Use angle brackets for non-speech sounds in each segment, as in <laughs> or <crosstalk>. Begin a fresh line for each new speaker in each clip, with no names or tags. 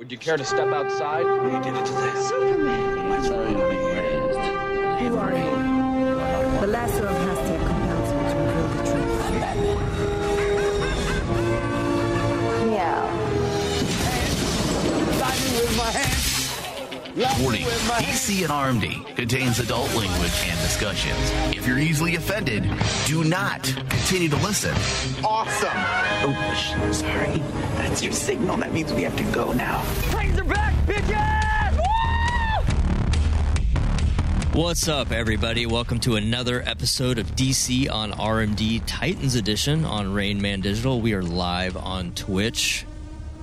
Would you care to step outside?
You did it to them.
Superman.
My son will be raised.
Who are you? The lesser of Hashtag
Warning DC and RMD contains adult language and discussions. If you're easily offended, do not continue to listen.
Awesome. Oh, sh- sorry. That's your signal. That means we have to go now. Titans are back! Bitches!
What's up, everybody? Welcome to another episode of DC on RMD Titans Edition on Rain Man Digital. We are live on Twitch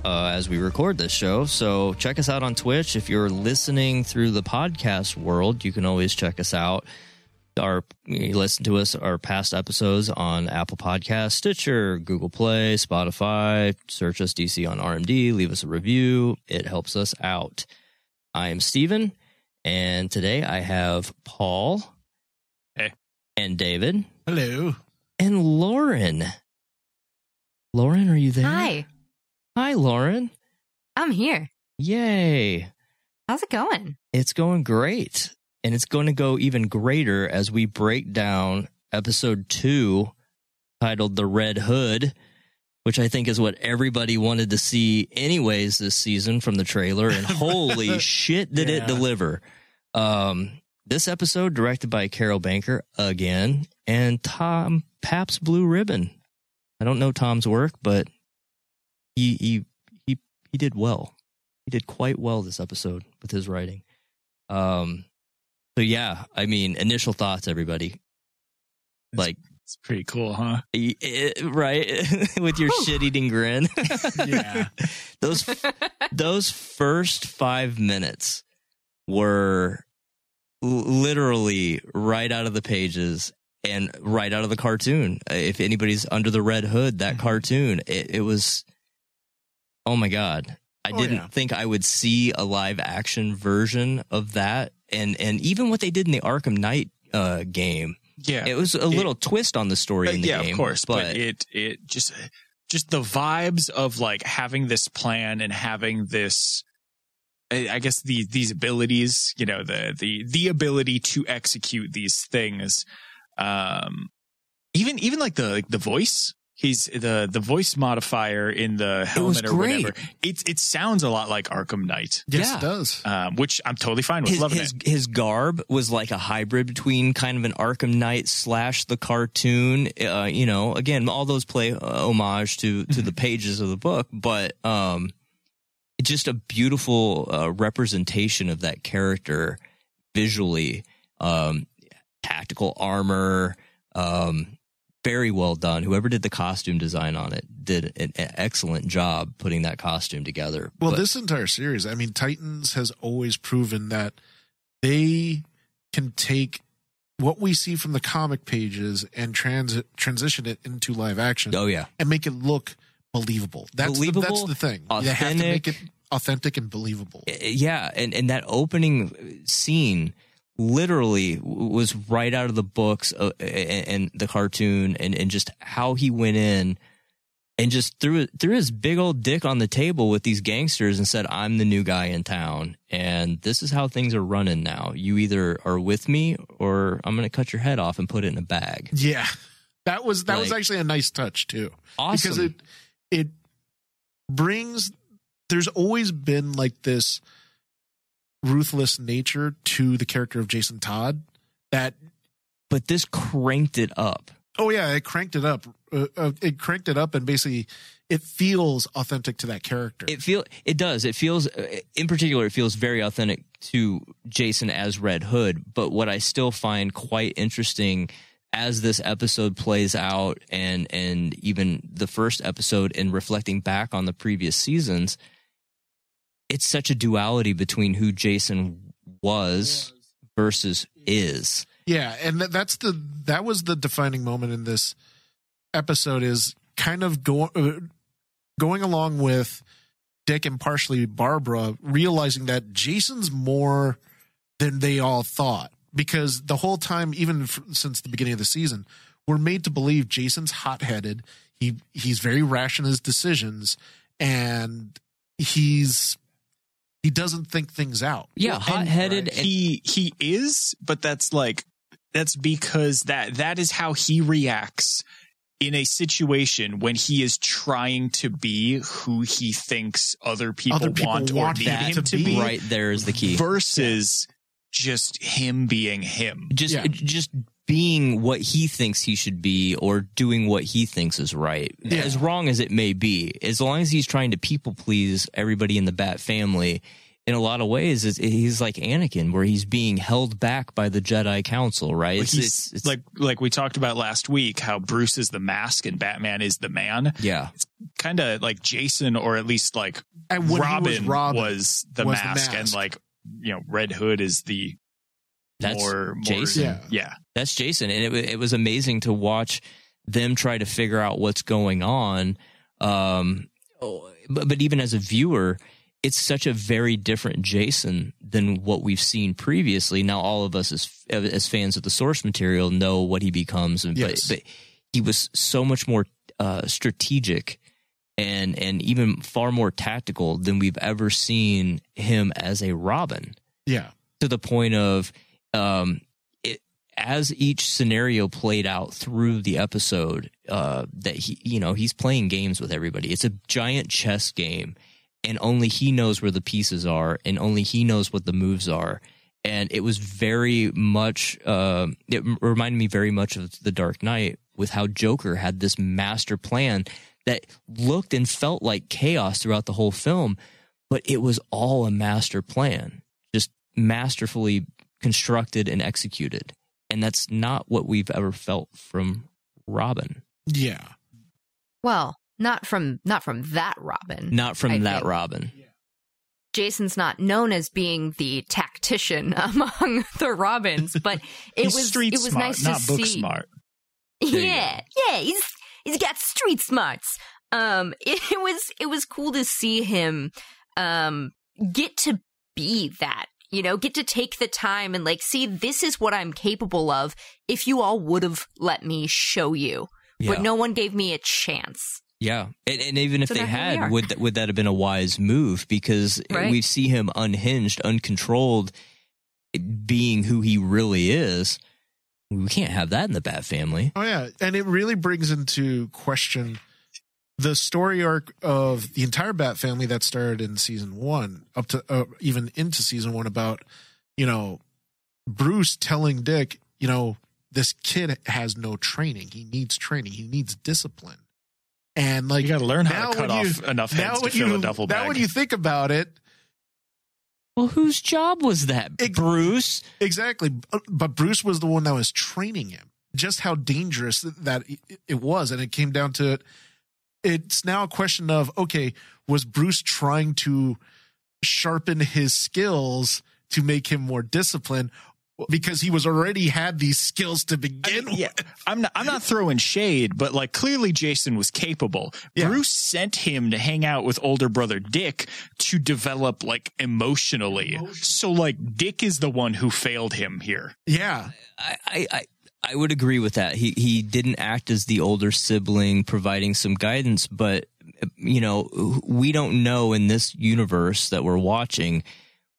uh, as we record this show. So check us out on Twitch. If you're listening through the podcast world, you can always check us out. Our listen to us our past episodes on Apple Podcast, Stitcher, Google Play, Spotify. Search us DC on RMD. Leave us a review. It helps us out. I am Steven, and today I have Paul.
Hey.
And David.
Hello.
And Lauren. Lauren, are you there?
Hi,
Hi, Lauren.
I'm here.
Yay.
How's it going?
It's going great. And it's going to go even greater as we break down episode two titled The Red Hood, which I think is what everybody wanted to see anyways this season from the trailer. And <laughs> holy shit, did it deliver. Um, this episode directed by Carol Banker again and Tom Pabst Blue Ribbon. I don't know Tom's work, but he he he he did well. He did quite well this episode with his writing. Um so yeah, I mean, initial thoughts everybody. Like
It's pretty cool, huh?
y- right <laughs> with your shit-eating grin. <laughs>
Yeah. <laughs>
those those first 5 minutes were literally right out of the pages and right out of the cartoon. If anybody's under the red hood, that
Mhm.
cartoon, it, it was oh my god. I
Oh,
didn't
yeah.
think I would see a live action version of that and and even what they did in the Arkham Knight uh game.
Yeah.
It was a little twist on the story
Uh,
in the
yeah,
game.
of course. But, it it just just the vibes of like having this plan and having this I I guess the these abilities, you know, the the the ability to execute these things. Um even even like the like the voice He's the the voice modifier in the
was
helmet or
great.
whatever. It it sounds a lot like Arkham Knight,
Yes,
Yeah.
it does.
um, which I'm totally fine with.
his
Loving
his,
it.
his garb was like a hybrid between kind of an Arkham Knight slash the cartoon. Uh, you know, again, all those play uh, homage to to the pages of the book, but um, just a beautiful uh, representation of that character visually. Um, tactical armor, um, very well done. Whoever did the costume design on it did an excellent job putting that costume together.
Well,
But-
this entire series, I mean, Titans has always proven that they can take what we see from the comic pages and trans- transition it into live action
oh yeah.
and make it look believable. That's The, that's the thing. They have to make it
authentic.
authentic and believable.
yeah and and that opening scene literally was right out of the books uh, and, and the cartoon and and just how he went in and just threw threw his big old dick on the table with these gangsters and said I'm the new guy in town and this is how things are running now you either are with me or I'm going to cut your head off and put it in a bag
Yeah. That was that was actually a nice touch too.
awesome
because it it brings there's always been like this ruthless nature to the character of Jason Todd that
but this cranked it up.
Oh yeah it cranked it up. Uh, uh, it cranked it up and basically it feels authentic to that character.
It feel it does. It feels uh, in particular it feels very authentic to jason as red hood. But what i still find quite interesting as this episode plays out and and even the first episode and reflecting back on the previous seasons it's such a duality between who jason was versus is.
Yeah and th- that's the that was the defining moment in this episode is kind of go, uh, going along with dick and partially barbara realizing that jason's more than they all thought because the whole time even since the beginning of the season we're made to believe jason's hot-headed. He he's very rash in his decisions and he's he doesn't think things out.
Yeah,
And
hot headed. and
he he is, but that's like that's because that that is how he reacts in a situation when he is trying to be who he thinks other people,
Other people
want,
want
or need him
to
to
be.
be,
right there is the key.
versus just him being him.
just
Yeah.
just being what he thinks he should be or doing what he thinks is right
Yeah.
as wrong as it may be as long as he's trying to people please everybody in the bat family in a lot of ways it's, he's like anakin where he's being held back by the jedi council right
Like
it's, it's, it's
like like we talked about last week, how Bruce is the mask and Batman is the man.
yeah it's
Kind of like Jason, or at least like
And when he
Robin,
was Robin,
was the
was the
mask, and like you know Red Hood is the
that's
more, more
jason
Yeah.
yeah.
that's Jason, and it it was amazing to watch them try to figure out what's going on. Um, oh, but but even as a viewer, it's such a very different Jason than what we've seen previously. Now, all of us as as fans of the source material know what he becomes, and
Yes.
but but he was so much more uh, strategic. And and even far more tactical than we've ever seen him as a Robin
Yeah.
to the point of um, it, as each scenario played out through the episode, uh, that he, you know, he's playing games with everybody. It's a giant chess game, and only he knows where the pieces are, and only he knows what the moves are. And it was very much, uh, it reminded me very much of The Dark Knight with how Joker had this master plan that looked and felt like chaos throughout the whole film, but it was all a master plan, just masterfully constructed and executed. And that's not what we've ever felt from Robin.
Yeah.
Well, not from not from that Robin.
Not from
I
that
think.
Robin.
Jason's not known as being the tactician <laughs> among the Robins, but <laughs> it was
street
it was
smart,
nice
not
to
book
see.
smart.
Yeah, yeah, he's he's got street smarts. Um, <laughs> it, it was it was cool to see him um get to be that. You know, get to take the time and like see this is what I'm capable of. If you all would have let me show you,
Yeah.
but no one gave me a chance.
Yeah, and, and even if
So
they
now here we
had, would that, would that have been a wise move? Because
Right.
we see him unhinged, uncontrolled, being who he really is. We can't have that in the Bat Family.
Oh yeah, and it really brings into question the story arc of the entire Bat family that started in season one, up to uh, even into season one, about you know Bruce telling Dick, you know, this kid has no training. He needs training. He needs discipline. And like
You got to learn how to cut
when you-
off enough
now
heads to fill
you
a duffel bag.
now when you think about it,
Well, whose job was that,
Ex-
Bruce?
Exactly. But Bruce was the one that was training him. Just how dangerous that it- it was. And it came down to it. It's now a question of okay, was Bruce trying to sharpen his skills to make him more disciplined? Because he was already had these skills to begin
yeah,
with.
I'm not. I'm not throwing shade, but like clearly Jason was capable.
Yeah.
Bruce sent him to hang out with older brother Dick to develop like emotionally. So like Dick is the one who failed him here.
Yeah.
I, I, I, I would agree with that. He he didn't act as the older sibling, providing some guidance, but you know, we don't know in this universe that we're watching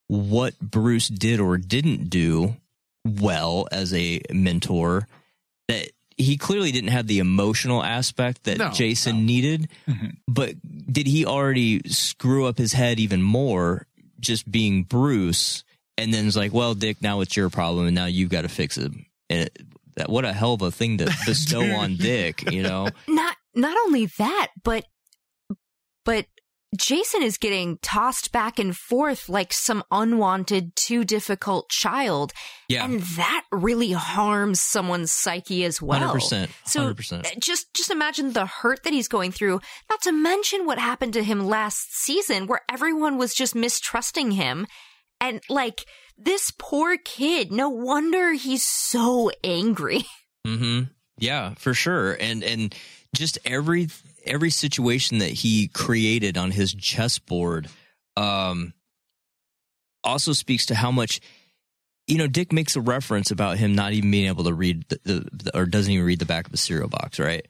what Bruce did or didn't do well as a mentor. That he clearly didn't have the emotional aspect that
No,
Jason
no.
needed,
Mhm.
but did he already screw up his head even more just being Bruce? And then it's like, well, Dick, now it's your problem, and now you've got to fix it. And it, that what a hell of a thing to <laughs> bestow on Dick, you know? <laughs>
not not only that, but but Jason is getting tossed back and forth like some unwanted, too difficult child,
Yeah,
and that really harms someone's psyche as well.
hundred percent,
So
hundred percent.
uh, just just imagine the hurt that he's going through. Not to mention what happened to him last season, where everyone was just mistrusting him, and like this poor kid. No wonder he's so angry. <laughs>
Mm-hmm. Yeah, for sure. And and just every every situation that he created on his chessboard um also speaks to how much you know Dick makes a reference about him not even being able to read the, the, the or doesn't even read the back of a cereal box, right?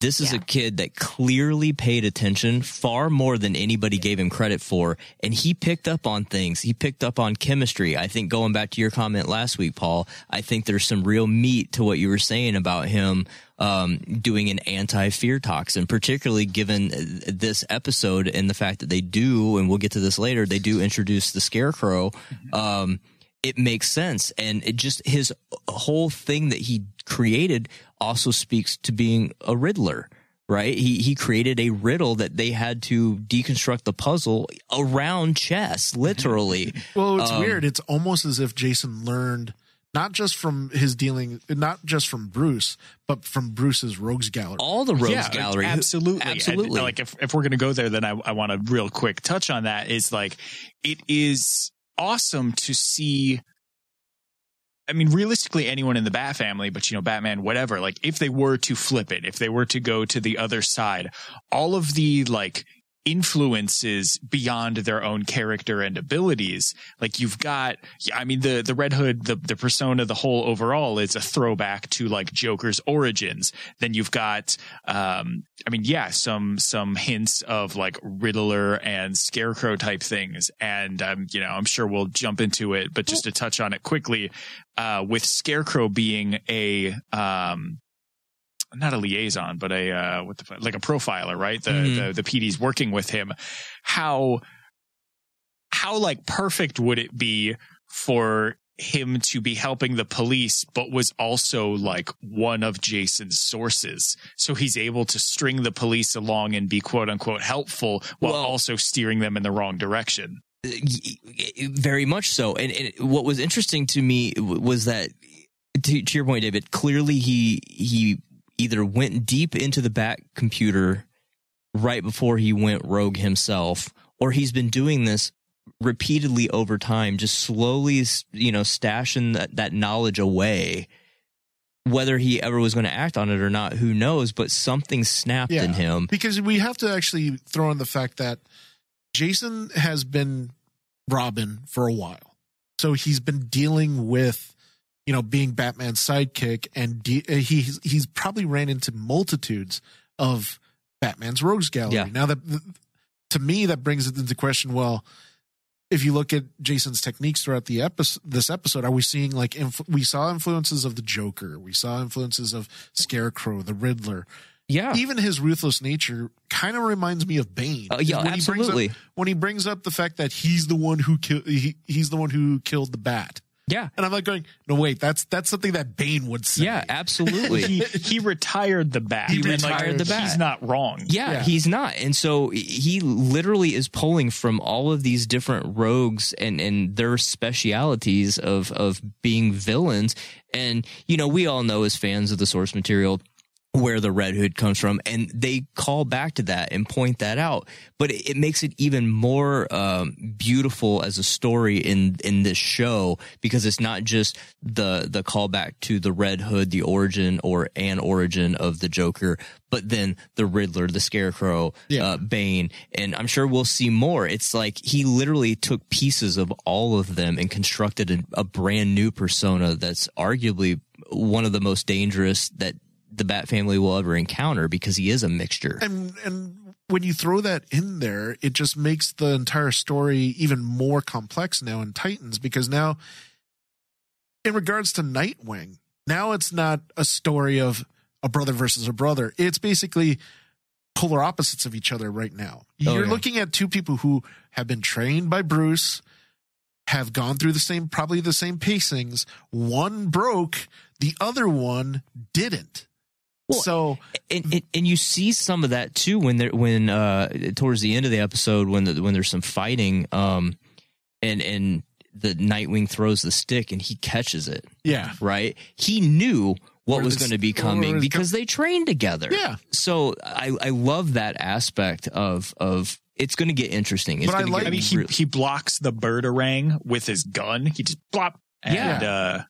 This is
Yeah.
a kid that clearly paid attention far more than anybody gave him credit for. And he picked up on things. He picked up on chemistry. I think going back to your comment last week, Paul, I think there's some real meat to what you were saying about him um, doing an anti fear toxin, particularly given this episode and the fact that they do, and we'll get to this later, they do introduce the scarecrow. Um, it makes sense. And it just his whole thing that he created also speaks to being a Riddler, right? He he created a riddle that they had to deconstruct the puzzle around chess, literally. <laughs>
Well, it's
Um,
weird. It's almost as if Jason learned not just from his dealing, not just from Bruce, but from Bruce's rogues gallery.
All the rogues
yeah,
gallery,
absolutely,
absolutely.
And, like if if we're gonna go there, then I I want to real quick touch on that. Is like it is awesome to see. I mean, realistically, anyone in the Bat family, but you know, Batman, whatever. Like, if they were to flip it, if they were to go to the other side, all of the like influences beyond their own character and abilities. Like you've got, I mean, the, the Red Hood, the, the persona, the whole overall is a throwback to like Joker's origins. Then you've got, um, I mean, yeah, some, some hints of like Riddler and Scarecrow type things. And, um, you know, I'm sure we'll jump into it, but just to touch on it quickly, uh, with Scarecrow being a, um, not a liaison, but a uh, what the like a profiler, right? The,
Mhm.
the the PD's working with him. How how like perfect would it be for him to be helping the police, but was also like one of Jason's sources, so he's able to string the police along and be quote unquote helpful while
Well-
also steering them in the wrong direction.
very much so. And, and what was interesting to me was that, to, to your point, David, clearly he he either went deep into the back computer right before he went rogue himself, or he's been doing this repeatedly over time, just slowly, you know, stashing that, that knowledge away. Whether he ever was going to act on it or not, who knows? But something snapped in him.
because we have to actually throw in the fact that Jason has been Robin for a while, so he's been dealing with you know being Batman's sidekick, and de- uh, he's he's probably ran into multitudes of Batman's rogues gallery.
Yeah.
Now that to me that brings it into question. Well, if you look at Jason's techniques throughout the episode, this episode, are we seeing like inf- we saw influences of the Joker, we saw influences of Scarecrow, the Riddler,
Yeah.
even his ruthless nature kind of reminds me of Bane.
Uh, yeah,
When he brings up-
absolutely.
when he brings up the fact that he's the one who killed, he, he's the one who killed the bat,
Yeah.
and I'm like going, no, wait, that's that's something that Bane would say.
Yeah, absolutely.
He he retired the bat.
He
And, like,
retired the bat.
He's not wrong.
Yeah,
Yeah.
he's not. And so he literally is pulling from all of these different rogues and, and their specialities of, of being villains. And, you know, we all know as fans of the source material where the Red Hood comes from, and they call back to that and point that out. But it, it makes it even more um, beautiful as a story in in this show because it's not just the the callback to the Red Hood, the origin or an origin of the Joker, but then the Riddler, the Scarecrow,
Yeah.
uh, Bane, and I'm sure we'll see more. It's like he literally took pieces of all of them and constructed a, a brand new persona that's arguably one of the most dangerous that the Bat family will ever encounter because he is a mixture.
and and when you throw that in there, it just makes the entire story even more complex now in Titans because now, in regards to Nightwing, now it's not a story of a brother versus a brother. It's basically polar opposites of each other right now.
Oh,
You're
yeah.
looking at two people who have been trained by Bruce, have gone through the same, probably the same pacings. One broke, the other one didn't.
Well,
so
and, and and you see some of that too when there when uh towards the end of the episode when the, when there's some fighting um and and the Nightwing throws the stick and he catches it
yeah,
right he knew what
Or
was going to be coming because they trained together
Yeah.
so I I love that aspect of of it's going to get interesting it's
But I like-
I mean, he, he blocks the birdarang with his gun. He just plop. And,
Yeah.
uh,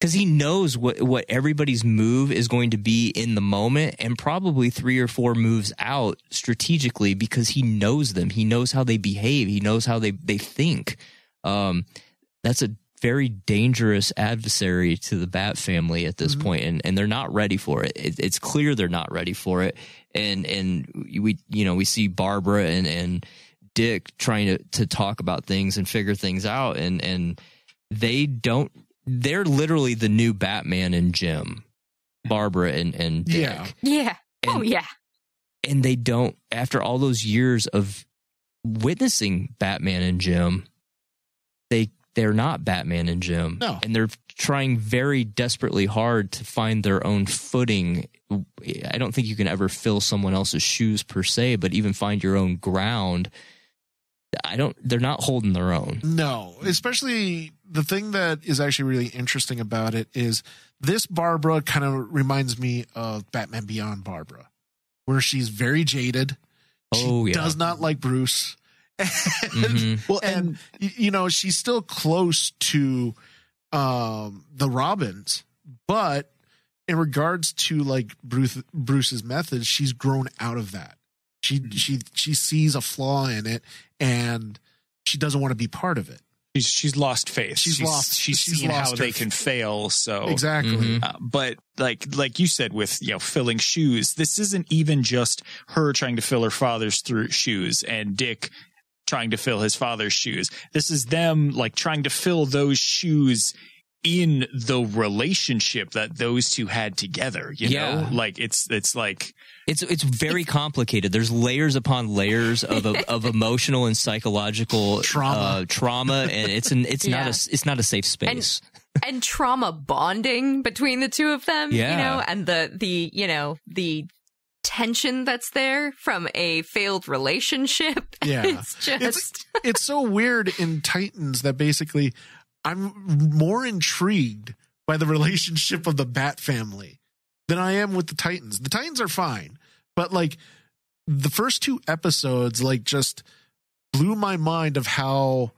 because he knows what what everybody's move is going to be in the moment and probably three or four moves out strategically because he knows them he knows how they behave he knows how they they think um that's a very dangerous adversary to the Bat family at this point, and, and they're not ready for it. it. It's clear they're not ready for it, and and we you know we see Barbara and and Dick trying to to talk about things and figure things out, and and they don't. They're literally the new Batman and Jim, Barbara and and Dick
Yeah.
Yeah. oh
And-
yeah.
and they don't after all those years of witnessing Batman and Jim they they're not Batman and Jim
No.
and they're trying very desperately hard to find their own footing I don't think you can ever fill someone else's shoes per se but even find your own ground I don't they're not holding their own
No, especially the thing that is actually really interesting about it is this Barbara kind of reminds me of Batman Beyond Barbara, where she's very jaded. She
Oh, yeah.
does not like Bruce. <laughs> And,
Mhm.
Well,
and y- you know, she's still close to um the Robins, but in regards to like Bruce Bruce's methods, she's grown out of that. She she she sees a flaw in it and she doesn't want to be part of it.
She's she's lost faith.
She's lost-
She's,
she's
seen how
lost her
they
f-
can fail. So
Exactly.
Mhm.
Uh, but like like you said with you know filling shoes, this isn't even just her trying to fill her father's through shoes and Dick trying to fill his father's shoes. This is them like trying to fill those shoes in the relationship that those two had together. You
Yeah.
know, like it's it's like
It's it's very complicated. There's layers upon layers of of emotional and psychological
Trauma.
uh, trauma, and it's an it's not a it's not a safe space.
and trauma bonding between the two of them, you know, and the the, you know, the tension that's there from a failed relationship. <laughs>
Yeah.
it's just
It's it's so weird in Titans that basically I'm more intrigued by the relationship of the Bat family than I am with the Titans. The Titans are fine, but like the first two episodes like just blew my mind of how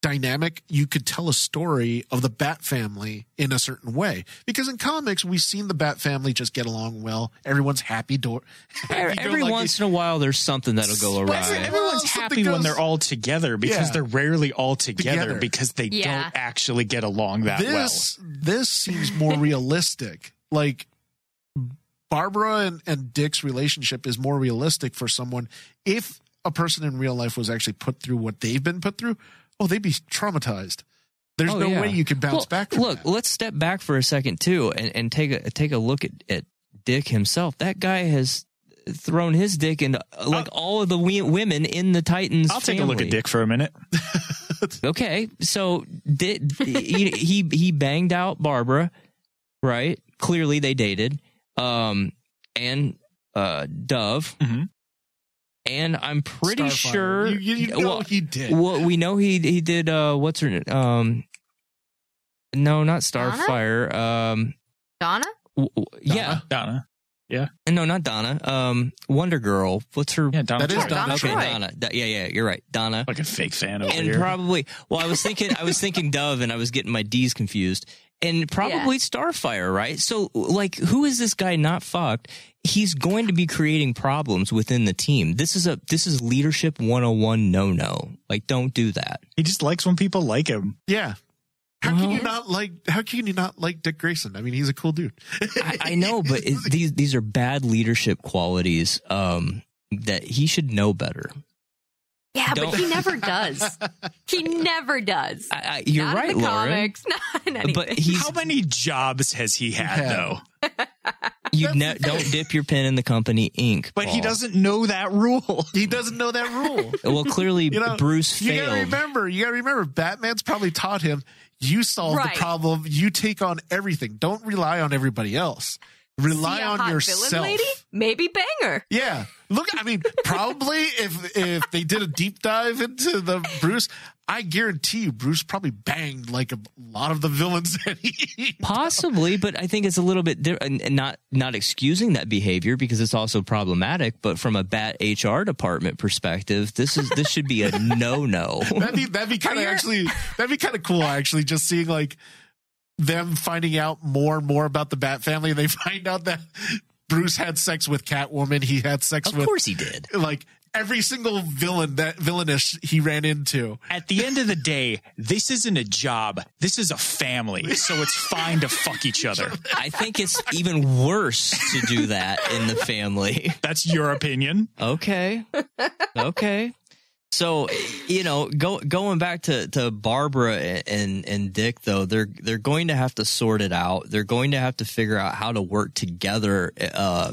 dynamic you could tell a story of the Bat family in a certain way. Because in comics we've seen the Bat family just get along well. Everyone's happy door.
every every once in a while, there's something that'll go
Well,
awry.
everyone's
Well, something
happy when they're all together because
Yeah.
they're rarely all together,
Together.
because they
Yeah.
don't actually get along that well.
this this seems more <laughs> realistic. Like Barbara and, and Dick's relationship is more realistic for someone if a person in real life was actually put through what they've been put through, oh, they'd be traumatized. There's
Oh,
no
yeah.
way you can bounce
Well,
back from
look,
that.
let's step back for a second too, and, and take a take a look at, at Dick himself. That guy has thrown his dick into uh, like all of the we- women in the Titans.
I'll take a look at. Dick for a minute. <laughs>
Okay, so did he, he he banged out Barbara, right? Clearly they dated, um, and uh, Dove,
Mhm.
And I'm pretty
Starfire.
sure
you, you, you know
well,
he did.
well, we know he he did. Uh, what's her name? Um, no, not
Donna?
Starfire. Um,
Donna?
w- w- yeah,
Donna.
No, not Donna. Um, Wonder Girl. What's her?
Yeah, Donna.
That is
Troy.
Donna
okay,
Troy.
Donna. Da- yeah, yeah, you're right, Donna.
Like a fake fan over
and
here.
And probably well i was thinking i was thinking dove and i was getting my d's confused and probably starfire right so like who is this guy not fucked he's going to be creating problems within the team this is a this is leadership 101 no no like don't do that
he just likes when people like him.
yeah. How can you not like? How can you not like Dick Grayson? I mean, he's a cool dude.
I, I <laughs> know but it, these these are bad leadership qualities um that he should know better
Yeah,
Don't-
but he never does. <laughs> he never does.
I, I, you're
not
right
in the
lauren
comics, <laughs> not in anything.
but he's
How many jobs has he had
Yeah.
though?
you ne- don't dip your pen in the company ink
But he doesn't know that rule.
He doesn't know that rule.
well clearly
You know,
bruce
You gotta
failed
remember, you gotta remember, Batman's probably taught him, you solve
Right.
the problem, you take on everything. Don't rely on everybody else. Rely on yourself.
lady? Maybe banger.
Yeah. Look, I mean, probably if if they did a deep dive into the Bruce, I guarantee you Bruce probably banged like a lot of the villains that he <laughs>
Possibly, but I think it's a little bit di- and and not not excusing that behavior because it's also problematic. But from a bat HR department perspective, this is this should be a no no. <laughs>
That'd be that'd be kind of actually that'd be kind of cool actually just seeing like them finding out more and more about the Bat family. and They <laughs> find out that Bruce had sex with Catwoman. He had sex
Of
with Of
course he did.
like every single villain that villainish he ran into.
At the end of the day, this isn't a job. This is a family. So it's fine to fuck each other.
I think it's even worse to do that in the family.
That's your opinion.
Okay. Okay. So, you know, go, going back to, to Barbara and, and Dick though, they're, they're going to have to sort it out. They're going to have to figure out how to work together, uh,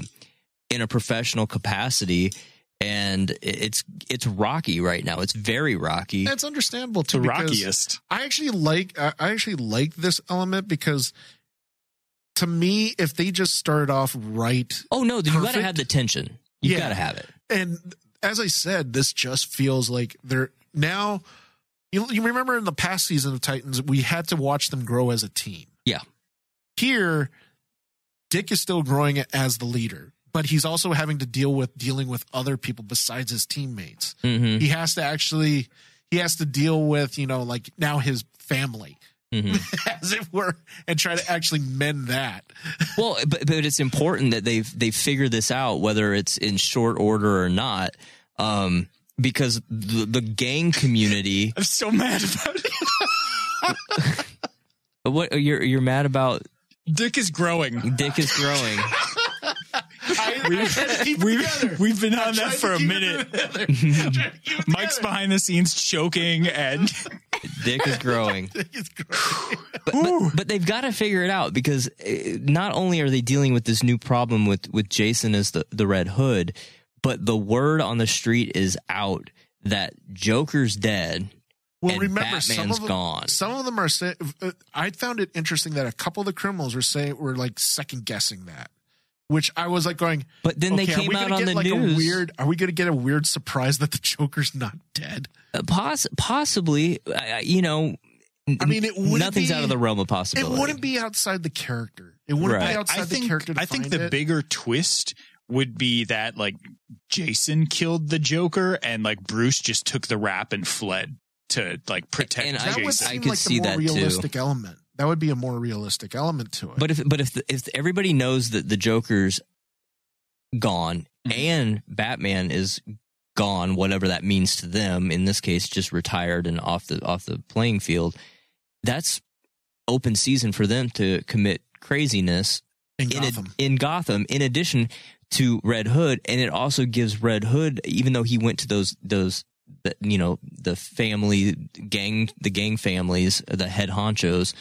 in a professional capacity. And it's, it's rocky right now. It's very rocky.
That's understandable too.
The rockiest.
I actually like I I actually like this element because to me, if they just started off right,
Oh no, you got to have the tension. You
Yeah.
got to have it.
and as I said, this just feels like they're now. You, you remember in the past season of Titans, we had to watch them grow as a team.
Yeah.
Here, Dick is still growing it as the leader, but he's also having to deal with dealing with other people besides his teammates.
hmm
He has to actually he has to deal with you know like now his family
hmm <laughs>
as it were and try to actually mend that. <laughs>
Well, but, but it's important that they've they've figured this out, whether it's in short order or not, um, because the, the gang community. <laughs>
I'm so mad about it.
What you're you're mad about?
Dick is growing.
Dick is growing. <laughs>
We've, we've been on that for a minute. <laughs> Mike's behind the scenes choking and <laughs>
Dick is growing. <sighs> But, but, but they've got to figure it out because uh, not only are they dealing with this new problem with, with Jason as the, the Red Hood, but the word on the street is out that Joker's dead
Well,
and
remember, some of them,
gone.
Some of them are saying. Uh, I found it interesting that a couple of the criminals were saying were like second guessing that, which I was like going.
But then they
okay, are
came
we
out
gonna
on
get
the
like
news.
A weird, are we going to get a weird surprise that the Joker's not dead?
Uh, Poss- possibly, uh, you know.
I mean, it wouldn't
nothing's
be-
out of the realm of possibility.
It wouldn't be outside the character. It wouldn't
Right.
be outside
I
the
think
character. To
I think the
it.
bigger twist would be that like Jason killed the Joker and like Bruce just took the rap and fled to like protect
And I
that would
Jason.
I could
like
see
the more
that, too.
element. That would be a more realistic element to it.
But if but if the, if everybody knows that the Joker's gone
Mm-hmm.
and Batman is gone, whatever that means to them, in this case, just retired and off the off the playing field, that's open season for them to commit craziness
in
in, a-
Gotham,
in Gotham, in addition to Red Hood, and it also gives Red Hood, even though he went to those those the, you know the family gang, the gang families, the head honchos.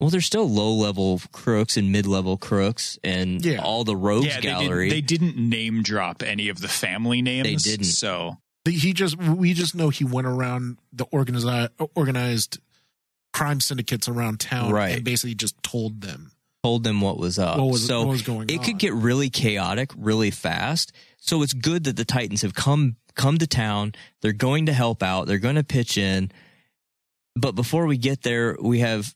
Well, they're still low level crooks and mid level crooks, and
Yeah.
all the rogues
yeah, they,
gallery.
did, they didn't name drop any of the family names.
They didn't.
So
he just we just know he went around the organized organized crime syndicates around town
Right.
and basically just told them
told them what was up.
what was
so
what was going
it
on.
could get really chaotic really fast. So it's good that the Titans have come come to town. They're going to help out. They're going to pitch in. But before we get there, we have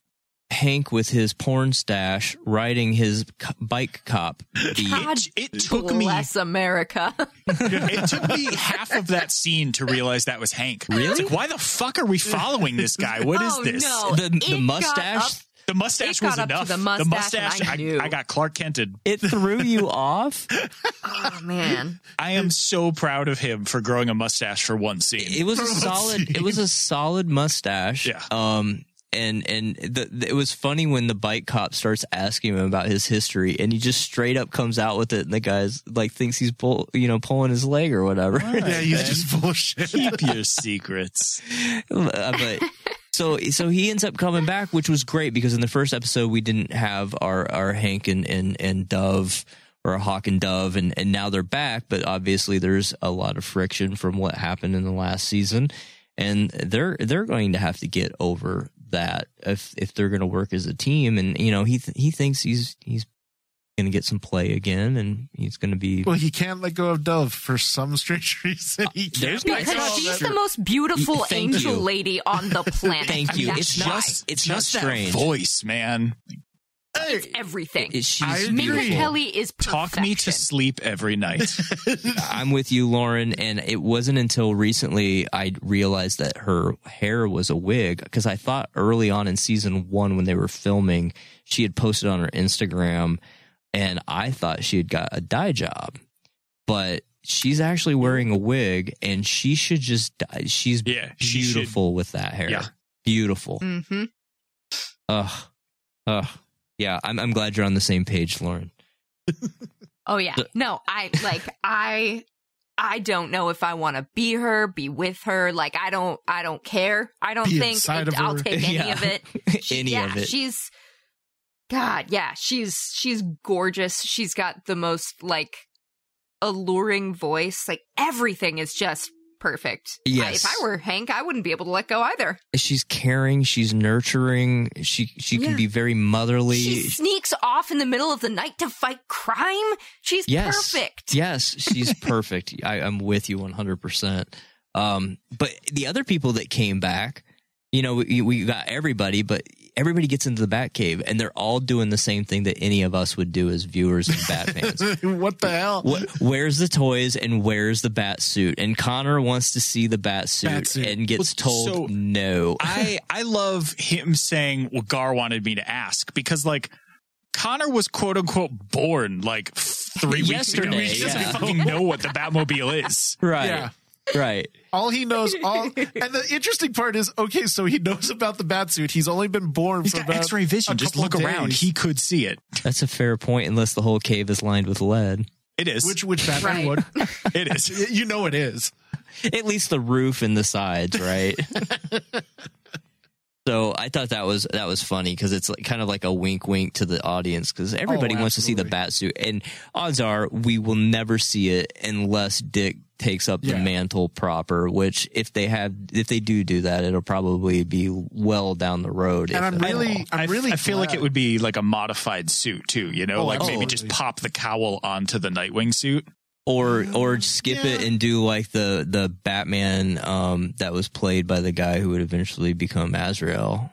Hank with his porn stash riding his co- bike cop <laughs> beat.
God
it, it took me
bless America. <laughs>
it took me half of that scene to realize that was Hank.
Really?
It's like, why the fuck are we following this guy? What is
Oh,
this?
no.
The, the mustache.
The mustache
It
was
up to
enough.
the mustache and I knew.
I, got Clark Kented.
It threw you <laughs> off.
oh man.
I am so proud of him for growing a mustache for one scene.
It was a solid.
see.
It was a solid mustache.
Yeah.
Um. And and the, the- it was funny when the bike cop starts asking him about his history, and he just straight up comes out with it, and the guy's like thinks he's pull, you know, pulling his leg or whatever.
yeah he's just bullshit.
Keep your secrets. <laughs>
Uh, but so so he ends up coming back, which was great because in the first episode we didn't have our our Hank and and, and Dove or a Hawk and Dove, and and now they're back. But obviously there's a lot of friction from what happened in the last season, and they're they're going to have to get over that if if they're going to work as a team. And you know he th- he thinks he's he's going to get some play again, and he's going to be.
well he can't let go of Dove for some strange <laughs> reason he uh, can't
There's
let
no-
go
Because she's
that.
the most beautiful angel
you.
lady on the <laughs> planet.
Thank you.
That's
It's just it's not
Just that
strange.
voice, man.
It's everything.
It- she's
I
Minka
agree.
Kelly is
Talk me to sleep every night. <laughs>
I'm with you, Lauren. And it wasn't until recently I realized that her hair was a wig because I thought early on in season one when they were filming, she had posted on her Instagram and I thought she had got a dye job. But she's actually wearing a wig, and she should just die. She's
Yeah, she should-
beautiful with that hair.
Yeah.
Beautiful.
Mm-hmm.
Ugh. Ugh. Yeah, I'm I'm glad you're on the same page, Lauren.
Oh yeah. No, I like I I don't know if I want to be her, be with her. Like I don't I don't care. I don't
Be
think it-
of
I'll take any
Yeah.
of it. <laughs>
Any
yeah,
of it.
she's God, yeah, she's she's gorgeous. She's got the most like alluring voice. Like everything is just perfect. I-
Yes.
if I were Hank, I wouldn't be able to let go either.
She's caring. She's nurturing. She she can be very motherly.
She sneaks off in the middle of the night to fight crime. She's
yes,
perfect.
Yes, she's <laughs> perfect. I, I'm with you 100. percent Um, but the other people that came back, you know, we, we got everybody, but everybody gets into the Batcave, and they're all doing the same thing that any of us would do as viewers and Bat fans. <laughs>
what the hell?
What, where's the toys and where's the bat suit? And Connor wants to see the bat suit,
Bat suit.
and gets
Well,
told
so-
no.
I I love him saying what Gar wanted me to ask because like Connor was quote unquote born like three weeks ago.
Yesterday,
He doesn't
yeah.
fucking know what the Batmobile is. <laughs>
right,
Yeah.
right.
All he knows, <laughs> all, and the interesting part is, okay, so he knows about the batsuit. He's only been born
He's
for
got
about
X-ray vision.
a
Just
couple
look around.
days.
He could see it.
That's a fair point, unless the whole cave is lined with lead.
It is.
which which Batman
Right.
would. <laughs>
it is.
You know it is.
At least the roof and the sides, right? <laughs> so I thought that was that was funny because it's like, kind of like a wink, wink to the audience because everybody
Oh,
wants to see the
absolutely.
bat suit, and odds are we will never see it unless Dick takes up the
Yeah.
mantle proper. Which if they have, if they do do that, it'll probably be well down the road.
And I'm really. I'm
I,
really.
I feel like it would be like a modified suit too. You know,
Oh,
like maybe just
absolutely.
pop the cowl onto the Nightwing suit.
or or skip it and do like the the Batman um that was played by the guy who would eventually become Azrael,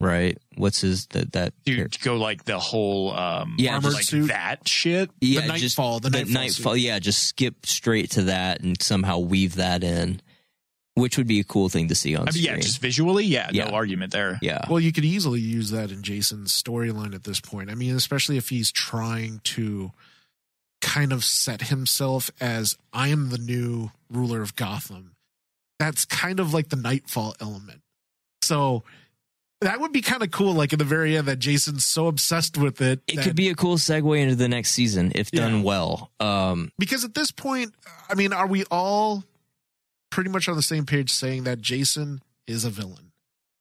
right? What's his that that
Dude, go like the whole um
Yeah,
armored
just-
like that shit.
yeah,
The
just
Nightfall, the Nightfall suit.
yeah, just skip straight to that and somehow weave that in, which would be a cool thing to see on
I mean,
screen.
yeah, just visually, yeah,
Yeah.
no argument there.
yeah,
Well, you could easily use that in Jason's storyline at this point. I mean, especially if he's trying to kind of set himself as I am the new ruler of Gotham. That's kind of like the Nightfall element. So that would be kind of cool, like in the very end, that Jason's so obsessed with it.
it
that-
could be a cool segue into the next season if done
Yeah.
well. Um,
because at this point, I mean, are we all pretty much on the same page saying that Jason is a villain?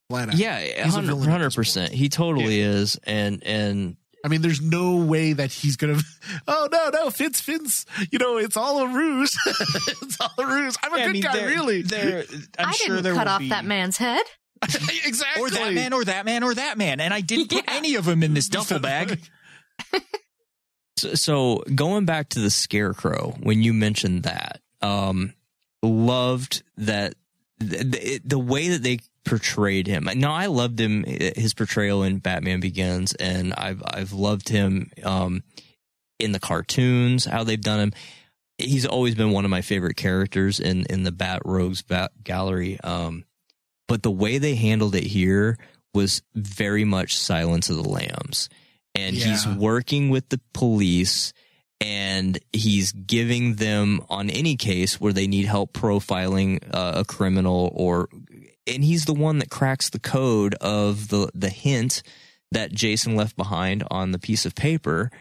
Flat out.
yeah,
He's a villain
hundred percent. He totally is, and and
I mean, there's no way that he's gonna. <laughs> Oh no, no, Fitz, Fitz. You know, it's all a ruse. <laughs> it's all a ruse. I'm a
Yeah, I
good
mean,
guy,
there-
really.
there- I'm
I
sure
didn't
there
cut off
be-
that man's head. <laughs>
exactly.
or that man, or that man, or that man, and I didn't put <laughs> any of them in this duffel bag. <laughs>
So, so going back to the scarecrow, when you mentioned that, um, loved that the, the, the way that they portrayed him. Now, I loved him his portrayal in Batman Begins, and I've I've loved him um, in the cartoons. How they've done him. He's always been one of my favorite characters in in the Bat Rogues Bat Gallery. Um, but the way they handled it here was very much Silence of the Lambs. And he's working with the police and he's giving them on any case where they need help profiling uh, a criminal or and he's the one that cracks the code of the the hint that Jason left behind on the piece of paper.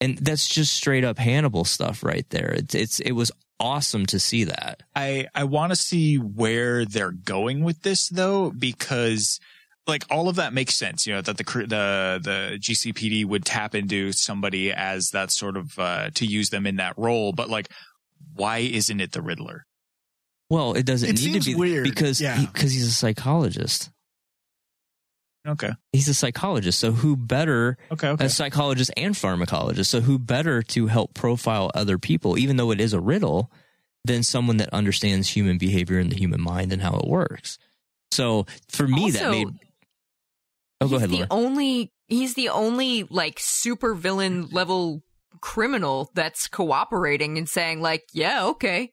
And that's just straight up Hannibal stuff right there. It's it's it was awesome to see that
I I want to see where they're going with this though, because like all of that makes sense. You know that the the the GCPD would tap into somebody as that sort of uh, to use them in that role, but like, why isn't it the Riddler?
well it doesn't
It
need to be
weird,
because
yeah.
because he's a psychologist
Okay,
he's a psychologist so who better
okay, okay.
a psychologist and pharmacologist. So who better to help profile other people, even though it is a riddle, than someone that understands human behavior and the human mind and how it works. So for me, that made. Oh, go
he's
ahead,
the
Laura.
only he's the only like super villain level criminal that's cooperating and saying like, yeah, okay,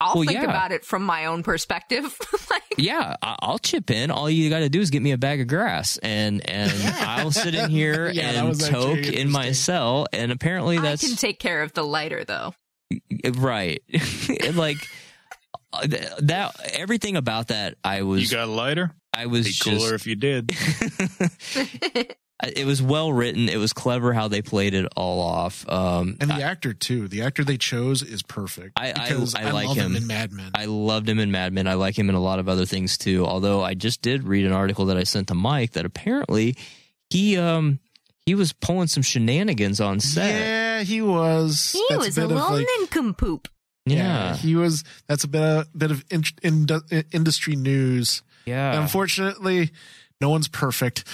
I'll
Well,
think
yeah.
about it from my own perspective. <laughs> like,
yeah, I- I'll chip in. All you got to do is get me a bag of grass, and and <laughs> I'll sit in here <laughs>
Yeah,
and toke in my cell. And apparently, that's
I
that's
can take care of the lighter though.
right. Like uh, that, everything about that, I was.
You got a lighter?
I was
Be
just,
cooler if you did.
It was well written. It was clever how they played it all off. Um,
And the actor too. The actor they chose is perfect.
I- I-
because
I like
love
him.
in Mad Men.
I loved him in Mad Men. I like him in a lot of other things too. Although I just did read an article that I sent to Mike that apparently he um he was pulling some shenanigans on set.
yeah, he was.
He
That's
was a
bit of,
little
like-
nincompoop.
Yeah.
he was. That's a bit of bit of in, in, industry news.
Yeah.
Unfortunately, no one's perfect.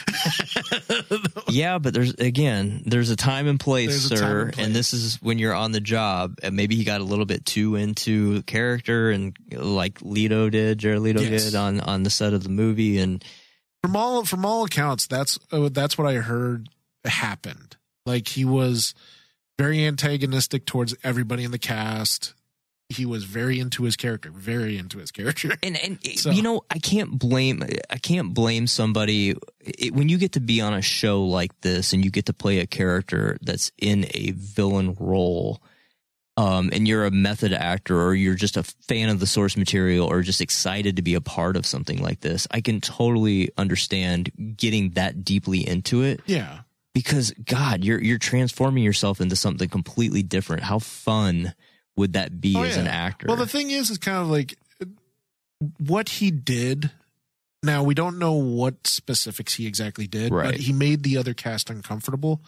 <laughs>
yeah, but there's again, there's a time and place, sir,
time and place.
and this is when you're on the job. And maybe he got a little bit too into character, and like Leto did, Jared Leto
Yes.
did on on the set of the movie, and
from all from all accounts, that's uh, that's what I heard happened. Like he was very antagonistic towards everybody in the cast. He was very into his character, very into his character. <laughs>
and and
So-
you know i can't blame i can't blame somebody. It, when you get to be on a show like this and you get to play a character that's in a villain role um, and you're a method actor or you're just a fan of the source material or just excited to be a part of something like this i can totally understand getting that deeply into it.
Yeah,
because god you're you're transforming yourself into something completely different. How fun would that be
Oh,
as
yeah.
an actor
Well, the thing is, is kind of like what he did. Now we don't know what specifics he exactly did,
Right.
but he made the other cast uncomfortable,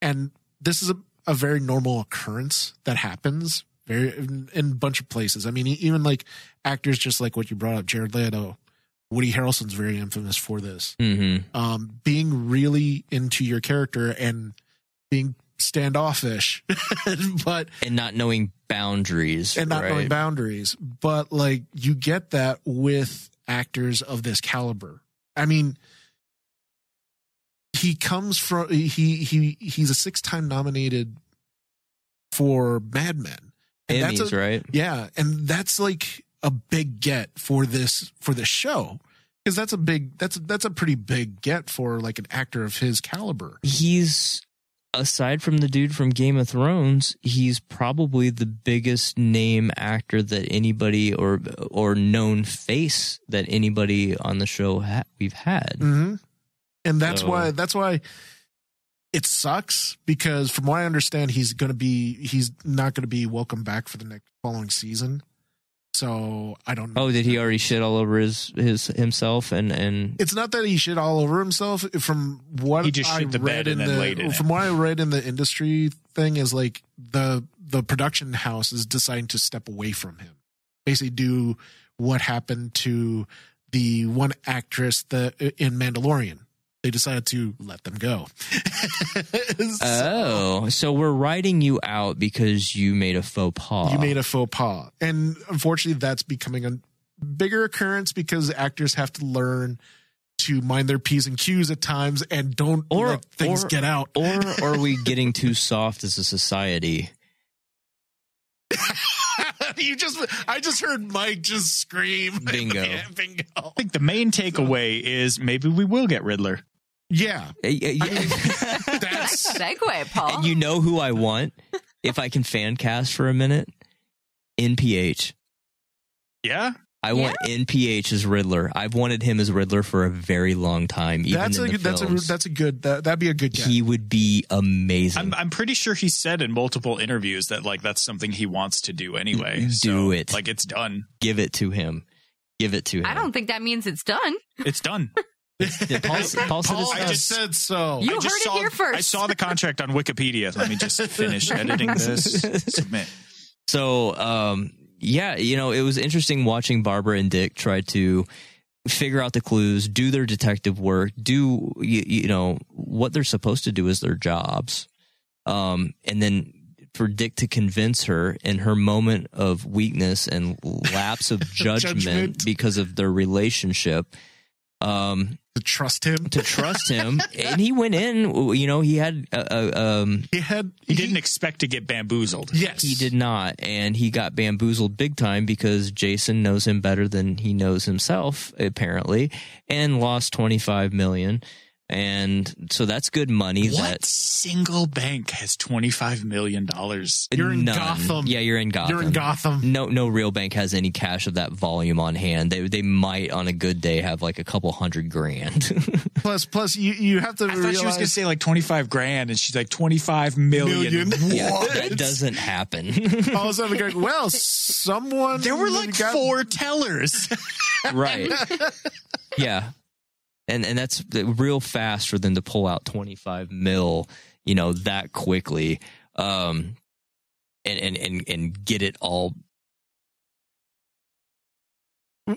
and this is a, a very normal occurrence that happens very in, in a bunch of places. I mean, even like actors, just like what you brought up, Jared Leto, Woody Harrelson's very infamous for this.
hmm
Um, being really into your character and being standoffish, <laughs> but
and not knowing boundaries
and not
right?
knowing boundaries. But like you get that with actors of this caliber. I mean, he comes from he he he's a six time nominated for Mad Men. And that's a-
right?
Yeah, and that's like a big get for this for this show because that's a big that's that's a pretty big get for like an actor of his caliber.
He's aside from the dude from Game of Thrones, he's probably the biggest name actor that anybody or or known face that anybody on the show ha- we've had.
hmm And that's
So-
why that's why it sucks because from what I understand, he's going to be he's not going to be welcome back for the next following season. So I don't know.
Oh, did he already shit all over his his himself and and
It's not that he shit all over himself. From what
He just
I
shit the
read
bed
in
and then
the
laid in it.
from what I read in the industry thing is like the the production house is deciding to step away from him. Basically, do what happened to the one actress that uh, in Mandalorian. They decided to let them go. <laughs>
oh, so we're writing you out because you made a faux pas.
You made a faux pas. And unfortunately, that's becoming a bigger occurrence because actors have to learn to mind their P's and Q's at times and don't
Or-
let things
or-
get out.
or <laughs> are we getting too soft as a society? <laughs>
you just, I just heard Mike just scream.
Bingo.
Bingo.
I think the main takeaway is maybe we will get Riddler.
Yeah.
Uh, yeah, yeah. <laughs>
That's,
Segue, Paul.
And you know who I want? If I can fan cast for a minute, NPH.
Yeah?
I want NPH as Riddler. I've wanted him as Riddler for a very long time. Even
that's
in
a,
the
that's a, that's a good, that, that'd be a good guess.
he would be amazing.
I'm I'm pretty sure he said in multiple interviews that like that's something he wants to do anyway.
Do
So,
it.
Like it's done.
Give it to him. Give it to him.
I don't think that means it's done.
It's done. <laughs>
Yeah, Paul, Paul
Paul I just said so.
You
I just
heard it
saw,
here first.
I saw the contract on Wikipedia. Let me just finish <laughs> editing this. Submit.
So, um, yeah, you know, it was interesting watching Barbara and Dick try to figure out the clues, do their detective work, do you, you know what they're supposed to do is their jobs, um, and then for Dick to convince her in her moment of weakness and lapse of <laughs> judgment,
Judgment.
because of their relationship. Um,
to trust him.
to trust him, <laughs> and he went in. You know, he had uh, uh, um,
He had,
He didn't expect to get bamboozled.
yes.
he did not, and he got bamboozled big time because Jason knows him better than he knows himself, apparently, and lost twenty five million. And so that's good money.
What
That
single bank has twenty five million dollars?
You're in
None.
Gotham.
Yeah, you're in Gotham.
You're in Gotham.
No, no real bank has any cash of that volume on hand. They they might on a good day have like a couple hundred grand. <laughs>
Plus, plus, you you have to
I thought she was going to say like twenty five grand, and she's like twenty five million.
Million. <laughs>
yeah,
What?
that doesn't happen. <laughs>
all of a sudden going, well, someone
There were like
got-
four tellers.
right. Yeah. And and that's real fast for them to pull out 25 mil, you know, that quickly. Um and and and, and get it all <laughs>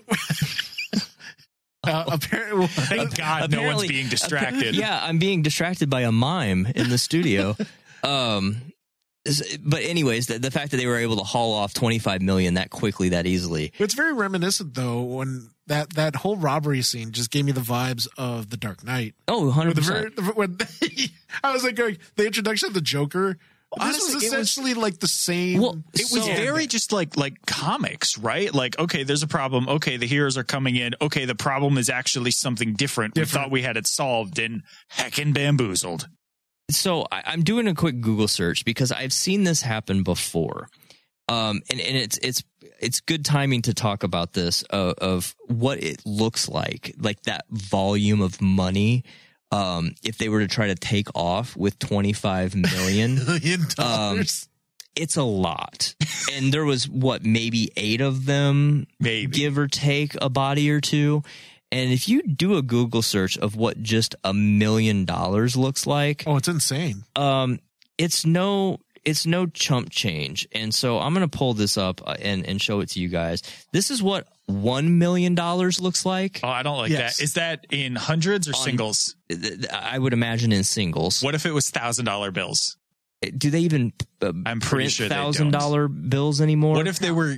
Uh, apparently, <laughs>
Thank God, no one's being distracted.
Yeah, I'm being distracted by a mime in the studio. <laughs> um, but anyways, the, the fact that they were able to haul off 25 million that quickly, that easily.
It's very reminiscent though when that that whole robbery scene just gave me the vibes of The Dark Knight.
Oh,
With
100
the
percent.
very, <laughs> when <laughs> I was like going the introduction of the Joker. This
Honestly,
was
it was-
essentially like the same.
Well,
It was
So-
very just like like comics, right? Like, okay, there's a problem. Okay, the heroes are coming in. Okay, the problem is actually something different. We thought we had it solved and heckin' bamboozled.
So I, I'm doing a quick Google search because I've seen this happen before, um, and and it's it's it's good timing to talk about this uh, of what it looks like, like that volume of money. Um, if they were to try to take off with 25 <laughs> million,
million
Um,
dollars.
it's a lot. And there was what maybe eight of them,
Maybe.
give or take a body or two. And if you do a Google search of what just a million dollars looks like,
oh, it's insane.
um, it's no it's no chump change. And so I'm going to pull this up uh, and and show it to you guys. This is what one million dollars looks like.
Oh, I don't like
Yes.
that. Is that in hundreds or
On-
singles?
Th- th- I would imagine in singles.
What if it was thousand dollar bills?
do they even uh,
I'm pretty
print
sure
thousand dollar bills anymore?
What if they were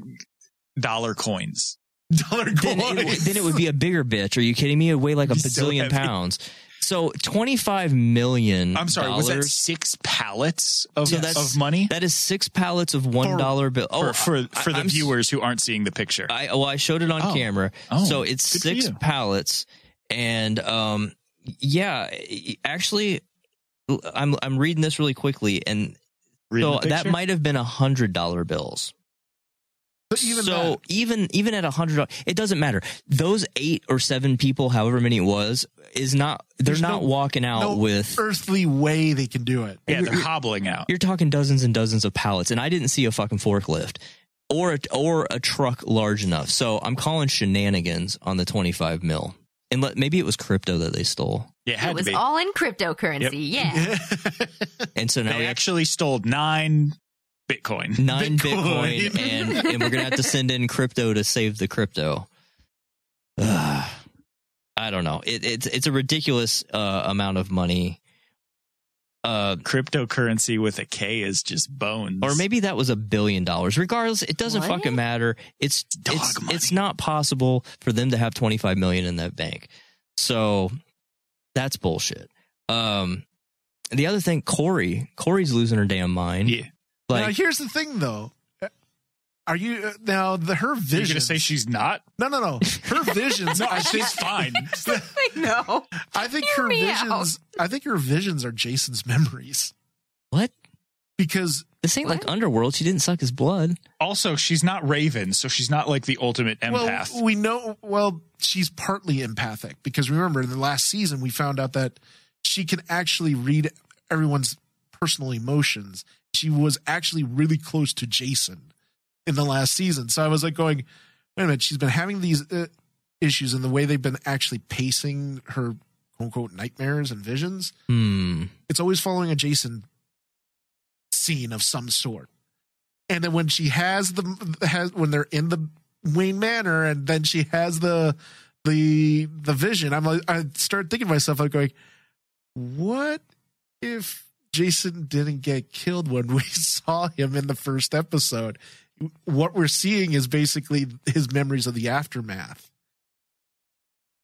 dollar coins?
Dollar
then it, then it would be a bigger bitch. Are you kidding me? It would weigh like a
It'd so
bazillion pounds. So twenty five million.
I'm sorry, was that six pallets of,
So
of money?
That is six pallets of one dollar bill.
for
Oh,
for,
I-
for the
I'm
viewers who aren't seeing the picture.
I well, I showed it on
Oh.
camera.
Oh,
so it's six pallets, and um, yeah, actually, I'm I'm reading this really quickly, and
Reading
so that might have been a hundred dollar bills.
But even
so
that,
even even at a hundred dollars, it doesn't matter. Those eight or seven people, however many it was, is not. They're
There's
not
no-
walking out
no
with.
earthly way they can do it.
yeah, they're hobbling out.
You're talking dozens and dozens of pallets, and I didn't see a fucking forklift or a, or a truck large enough. So I'm calling shenanigans on the 25 mil. And let, maybe it was crypto that they stole.
Yeah, it had
It was
to be.
all in cryptocurrency. Yeah. <laughs>
And so now
they
we have
actually stole nine Bitcoin.
nine
Bitcoin.
Bitcoin, and, and we're going to have to send in crypto to save the crypto. Ugh. <sighs> I don't know. It, it's it's a ridiculous uh, amount of money. Uh,
Cryptocurrency with a K is just bones.
or maybe that was a billion dollars. Regardless, it doesn't
What?
fucking matter. It's
Dog
it's
money.
it's not possible for them to have 25 million in that bank. So that's bullshit. Um the other thing, Kory, Kory's losing her damn mind.
Yeah.
Now here's the thing, though. Are you uh, now the her vision?
You're gonna say she's not?
no, no, no. Her <laughs> visions.
No, <laughs>
I think.
she's fine.
no.
I think
Hear
her
me
visions. I think her visions are Jason's memories
what?
because
This ain't like Underworld. She didn't suck his blood.
also, she's not Raven, so she's not like the ultimate empath.
well, we know. Well, she's partly empathic because remember in the last season we found out that she can actually read everyone's personal emotions. She was actually really close to Jason in the last season. So I was like going, wait a minute, she's been having these uh, issues and the way they've been actually pacing her quote unquote nightmares and visions.
Hmm.
It's always following a Jason scene of some sort. And then when she has the has when they're in the Wayne Manor and then she has the the the vision, I'm like I start thinking to myself, I'm going, what if Jason didn't get killed when we <laughs> saw him in the first episode? What we're seeing is basically his memories of the aftermath.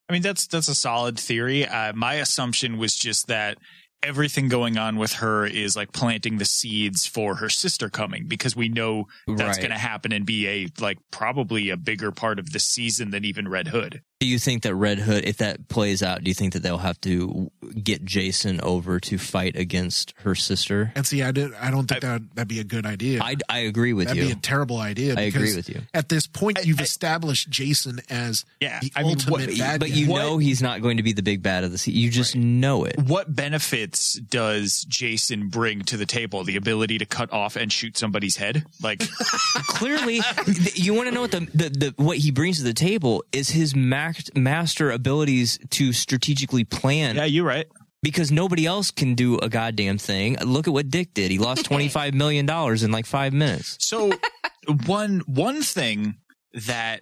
I mean, that's that's a solid theory. Uh, my assumption was just that everything going on with her is like planting the seeds for her sister coming because we know that's
Right.
going to happen and be a like probably a bigger part of the season than even Red Hood.
Do you think that Red Hood, if that plays out, do you think that they'll have to get Jason over to fight against her sister.
And see, I did. I don't think that that'd be a good idea.
I, I agree with you.
that'd be a terrible idea.
I agree with you.
At this point, you've established Jason as
Yeah,
the
I mean,
ultimate
what-
bad
but
guy.
you
What-
know he's not going to be the big bad of the season. You just know it.
what benefits does Jason bring to the table? The ability to cut off and shoot somebody's head? Like, <laughs>
Clearly, you want to know what the, the, the what he brings to the table is his max, master abilities to strategically plan
yeah, you're right.
because nobody else can do a goddamn thing. Look at what Dick did. He lost <laughs> twenty five million dollars in like five minutes.
So <laughs> one one thing that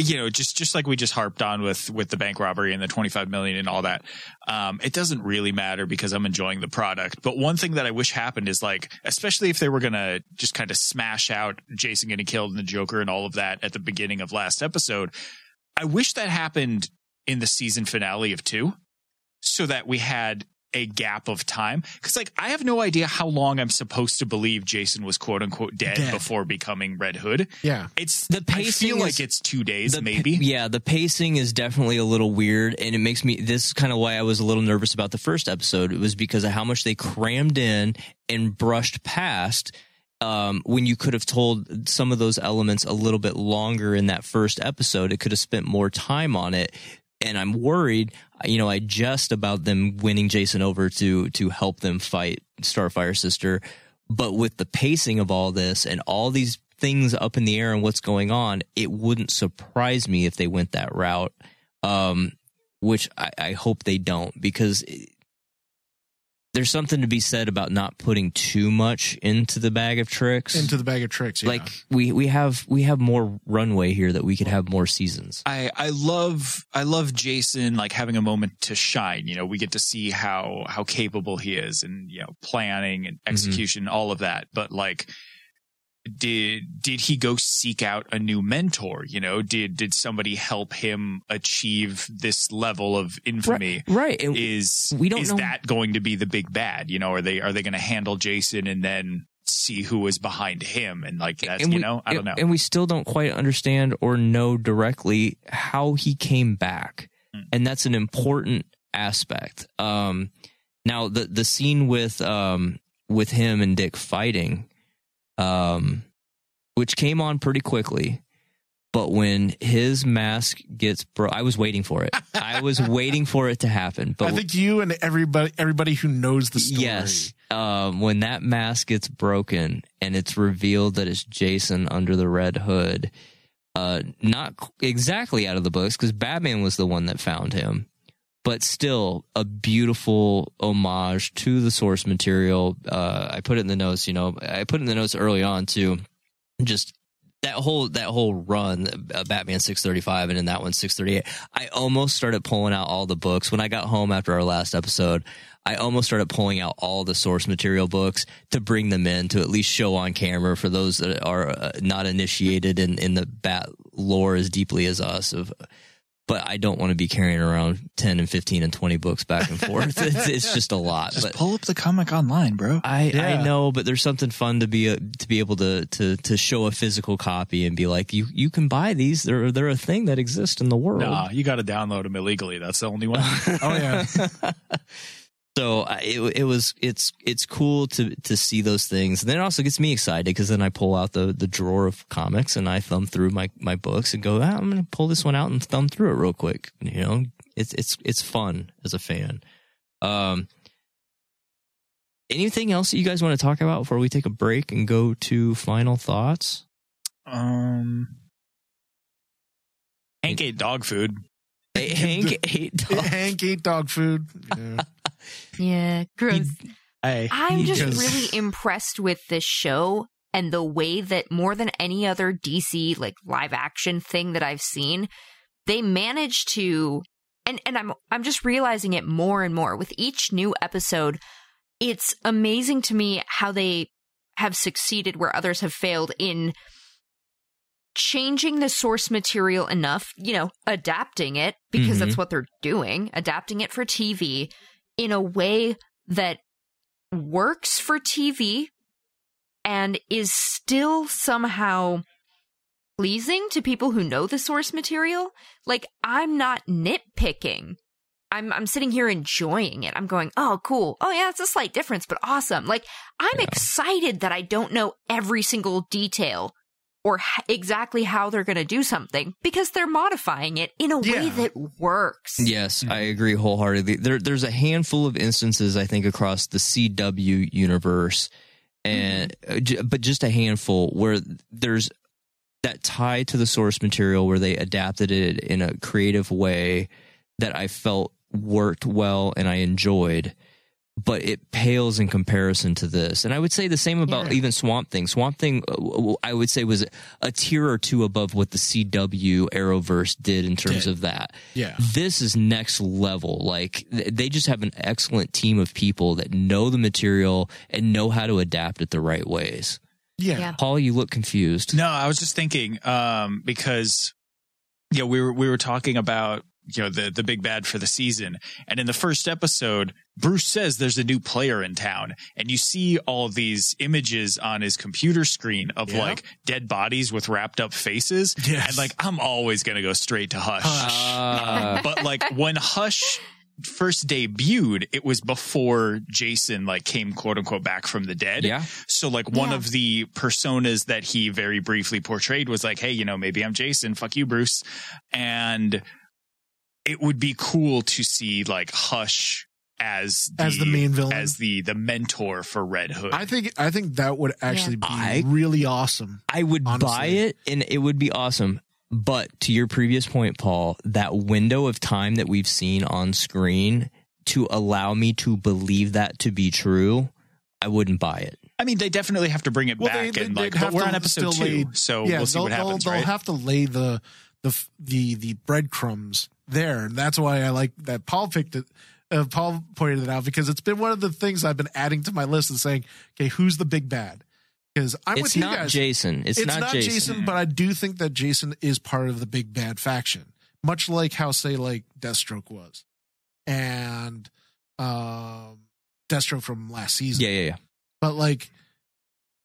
you know just just like we just harped on with with the bank robbery and the 25 million and all that um it doesn't really matter because i'm enjoying the product but one thing that i wish happened is like especially if they were gonna just kind of smash out jason getting killed and the joker and all of that at the beginning of last episode i wish that happened in the season finale of two so that we had a gap of time because like i have no idea how long i'm supposed to believe jason was quote unquote dead,
Dead.
before becoming red hood
yeah,
it's
The pacing.
I
pacing
feel
is-
like it's two days,
The-
maybe.
Yeah, the pacing is definitely a little weird, and it makes me. This is kind of why I was a little nervous about the first episode. It was because of how much they crammed in and brushed past. Um, when you could have told some of those elements a little bit longer in that first episode, it could have spent more time on it. And I'm worried, you know, I just about them winning Jason over to to help them fight Starfire Sister, but with the pacing of all this and all these things up in the air and what's going on, it wouldn't surprise me if they went that route. Um, which I, I hope they don't because there's something to be said about not putting too much into the bag of tricks.
into the bag of tricks. Yeah.
like we we have we have more runway here that we could have more seasons.
I, I love I love Jason like having a moment to shine. You know, we get to see how how capable he is and you know planning and mm-hmm. execution, all of that. But like did did he go seek out a new mentor? You know, did did somebody help him achieve this level of infamy?
right. And
Is
we don't
is
know-
that going to be the big bad? You know, are they are they going to handle Jason and then see who is behind him and like that's
and
you know I don't know.
And we still don't quite understand or know directly how he came back,
Hmm.
and that's an important aspect. Um, now the the scene with um with him and Dick fighting, um, which came on pretty quickly. But when his mask gets bro, I was waiting for it. I was <laughs> waiting for it to happen. But
I think you and everybody everybody who knows the story.
Yes. Um, when that mask gets broken and it's revealed that it's Jason under the red hood, uh, not exactly out of the books because Batman was the one that found him, but still a beautiful homage to the source material. Uh, I put it in the notes, you know, I put in the notes early on too. Just that whole that whole run, uh, Batman six thirty five, and in that one six thirty eight. I almost started pulling out all the books when I got home after our last episode. I almost started pulling out all the source material books to bring them in to at least show on camera for those that are uh, not initiated in in the bat lore as deeply as us. Of, but I don't want to be carrying around ten and fifteen and twenty books back and forth. <laughs> it's, it's just a lot.
Just
but
pull up the comic online, bro.
I,
Yeah.
I know, but there's something fun to be a, to be able to, to to show a physical copy and be like, you you can buy these. They're they're a thing that exists in the world.
Nah, you got to download them illegally. That's the only one. <laughs>
Oh yeah. <laughs>
So it it was it's it's cool to to see those things. And then it also gets me excited because then I pull out the the drawer of comics and I thumb through my my books and go, ah, I'm gonna pull this one out and thumb through it real quick. You know, it's it's it's fun as a fan. Um. Anything else that you guys want to talk about before we take a break and go to final thoughts?
um, Hank ate dog food.
Hank <laughs> ate dog.
Hank ate dog food. <laughs> Yeah.
Yeah, gross.
Hey,
I'm just
Because-
really impressed with this show and the way that more than any other DC like live action thing that I've seen, they manage to and and I'm I'm just realizing it more and more with each new episode. It's amazing to me how they have succeeded where others have failed in changing the source material enough, you know, adapting it because
Mhm.
that's what they're doing, adapting it for TV in a way that works for TV and is still somehow pleasing to people who know the source material. Like, I'm not nitpicking I'm I'm sitting here enjoying it. I'm going, oh, cool. Oh yeah, it's a slight difference, but awesome. Like I'm
Yeah.
excited that I don't know every single detail or h- exactly how they're going to do something because they're modifying it in a way that works.
Yes, I agree wholeheartedly. There, there's a handful of instances I think across the CW universe, and uh, j- but just a handful where there's that tie to the source material where they adapted it in a creative way that I felt worked well and I enjoyed. But it pales in comparison to this, and I would say the same about
Yeah.
even Swamp Thing. Swamp Thing, I would say, was a tier or two above what the CW Arrowverse did in terms
Did.
of that
Yeah.
this is next level. Like they just have an excellent team of people that know the material and know how to adapt it the right ways.
Yeah.
Yeah.
Paul, you look confused.
No, I was just thinking um, because yeah, we were we were talking about you know the the big bad for the season, and in the first episode, Bruce says there's a new player in town, and you see all of these images on his computer screen of
Yeah.
like dead bodies with wrapped up faces,
Yes.
and like I'm always gonna go straight to Hush.
Uh,
but like when Hush first debuted, it was before Jason like came quote unquote back from the dead.
yeah,
So like one
Yeah.
of the personas that he very briefly portrayed was like, hey, you know, maybe I'm Jason. Fuck you, Bruce. And it would be cool to see like Hush as
As the main villain?
as the the mentor for Red Hood.
I think I think that would actually be
I-
really awesome.
I would
Honestly.
buy it and it would be awesome. But to your previous point, Paul, that window of time that we've seen on screen to allow me to believe that to be true, I wouldn't buy it.
I mean, they definitely have to bring it back and
they'd
like,
have
but we're on episode two,
lay-
so
yeah,
we'll see
they'll,
what happens,
they'll,
right?
they'll have to lay the the the the breadcrumbs there, and that's why I like that Paul picked it. Uh, Paul pointed it out because it's been one of the things I've been adding to my list and saying, okay, who's the big bad? Because I'm
it's
with you
not
guys.
Jason. It's, not Jason.
it's
not, Jason.
but I do think that Jason is part of the big bad faction, much like how say like Deathstroke was, and um, Deathstroke from last season.
Yeah, yeah, yeah.
But like,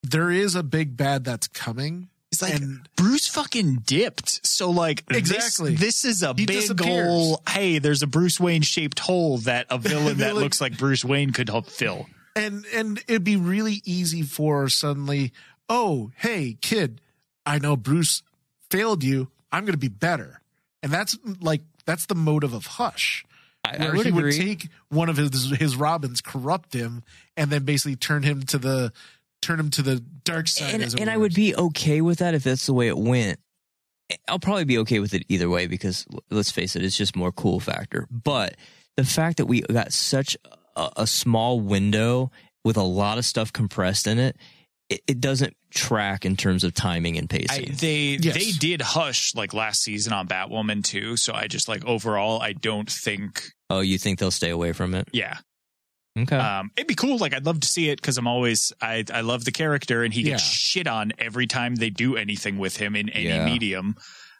there is a big bad that's coming.
It's like
and
Bruce fucking dipped. So like
Exactly.
this, is a
He
big
disappears.
hole. Hey, there's a Bruce Wayne shaped hole that a <laughs> villain that
Villain-
looks like Bruce Wayne could help fill.
and and it'd be really easy for suddenly, oh hey kid, I know Bruce failed you. I'm going to be better, and that's like that's the motive of Hush.
I, I
where
would
he would take one of his his Robins, corrupt him, and then basically turn him to the turn him to the dark side.
and,
as
and I would be okay with that if that's the way it went. I'll probably be okay with it either way because let's face it, it's just more cool factor. But the fact that we got such a, a small window with a lot of stuff compressed in it, it, it doesn't track in terms of timing and
I,
pacing.
they
Yes.
they did hush like last season on Batwoman too. So I just like overall, I don't think.
oh, you think they'll stay away from it?
Yeah,
Okay.
um, it'd be cool. Like I'd love to see it because I'm always I I love the character and he gets
Yeah.
shit on every time they do anything with him in any
Yeah.
medium.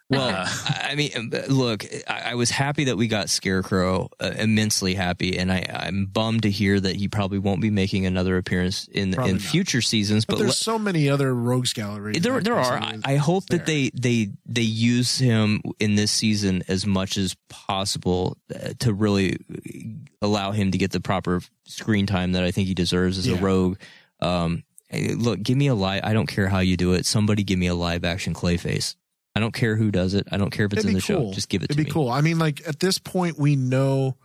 Well, <laughs>
Uh,
I mean, um, look, I, I was happy that we got Scarecrow, uh, immensely happy, and I, I'm bummed to hear that he probably won't be making another appearance in
Probably
in
not.
future seasons.
But
But,
there's
le-
so many other rogues gallery.
there, there are. I, I hope that they they they use him in this season as much as possible uh, to really allow him to get the proper screen time that I think he deserves as
Yeah.
a rogue. Um, hey, look, give me a live. I don't care how you do it. Somebody give me a live action Clayface. I don't care who does it. I don't care if it's
It'd
in the
cool.
show. Just give it to me.
It'd be cool. I mean, like at this point, we know,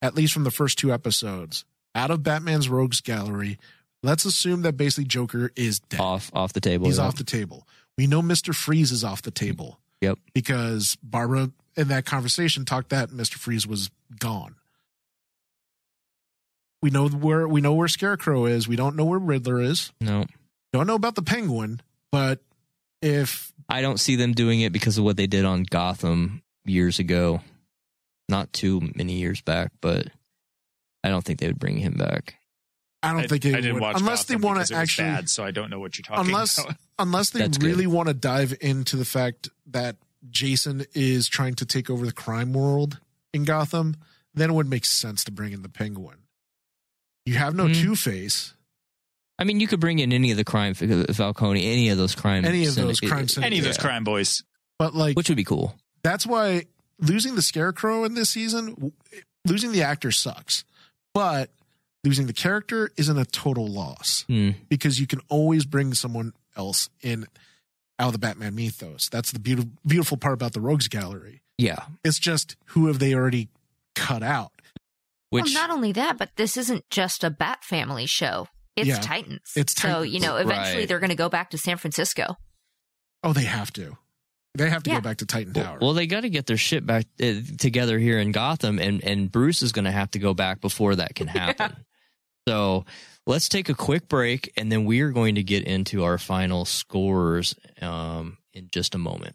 at least from the first two episodes, out of Batman's rogues gallery, let's assume that basically Joker is dead.
Off off the table.
He's
yeah.
off the table. We know Mister Freeze is off the table.
Yep.
Because Barbara in that conversation talked that Mister Freeze was gone. We know where we know where Scarecrow is. We don't know where Riddler is.
No,
Don't know about the Penguin. But if
I don't see them doing it because of what they did on Gotham years ago. Not too many years back, but I don't think they would bring him back.
I don't
I,
think they
I didn't
would,
watch
unless
Gotham
they want to actually
bad, so I don't know what you're talking
unless
about. <laughs>
unless they
That's
really want to dive into the fact that Jason is trying to take over the crime world in Gotham, then it would make sense to bring in the Penguin. You have no
Hmm.
Two Face,
I mean, you could bring in any of the crime Falcone, any of those crime,
Any of those
syndi-
crime
Any of those crime boys.
but like
which would be cool.
that's why losing the Scarecrow in this season losing the actor sucks, but losing the character isn't a total loss
Hmm.
because you can always bring someone else in out of the Batman mythos. That's the beautiful beautiful part about the Rogues Gallery.
Yeah.
It's just who have they already cut out?
Which
well, not only that, but this isn't just a Bat Family show. It's
Yeah,
Titans.
it's Titans.
so you know, eventually
Right.
they're going to go back to San Francisco.
Oh, they have to. They have to
Yeah.
go back to Titan Tower.
well, they got to get their shit back uh, together here in Gotham, and and Bruce is going to have to go back before that can <laughs> happen. So let's take a quick break, and then we are going to get into our final scores um, in just a moment.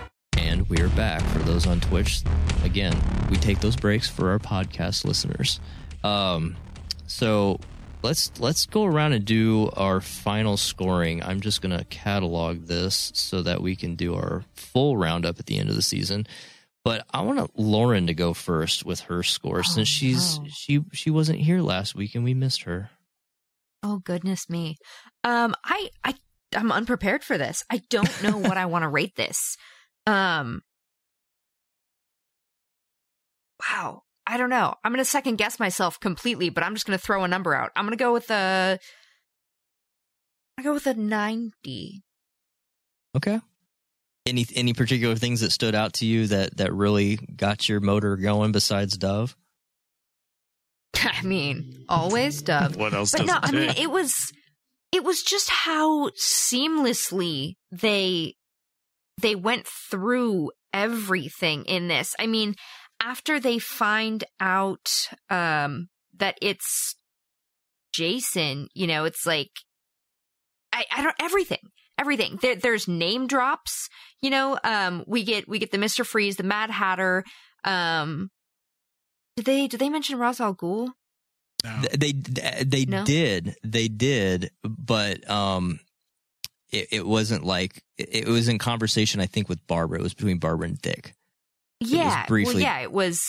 We are back for those on Twitch. Again, we take those breaks for our podcast listeners. Um, so let's let's go around and do our final scoring. I'm just gonna catalog this so that we can do our full roundup at the end of the season. But I want Lauren to go first with her score since she's
no.
she she wasn't here last week and we missed her.
Oh goodness me. Um I I I'm unprepared for this. I don't know what I want to rate this. Um Wow. I don't know. I'm going to second guess myself completely, but I'm just going to throw a number out. I'm going to go with a I go with a 90.
Okay. Any any particular things that stood out to you that that really got your motor going besides Dove? <laughs>
I mean, always Dove.
What else
but
does
no,
it
I mean, it was it was just how seamlessly they they went through everything in this. I mean, after they find out um that it's Jason, you know, it's like I, I don't everything. Everything. There, there's name drops, you know, um we get we get the Mr. Freeze, the Mad Hatter, um did they did they mention Ra's al Ghul?
No.
Th- They they
No?
did they did, but um, it, it wasn't like it, it was in conversation. I think with Barbara. It was between Barbara and Dick.
Yeah,
briefly-
Well, yeah, it was.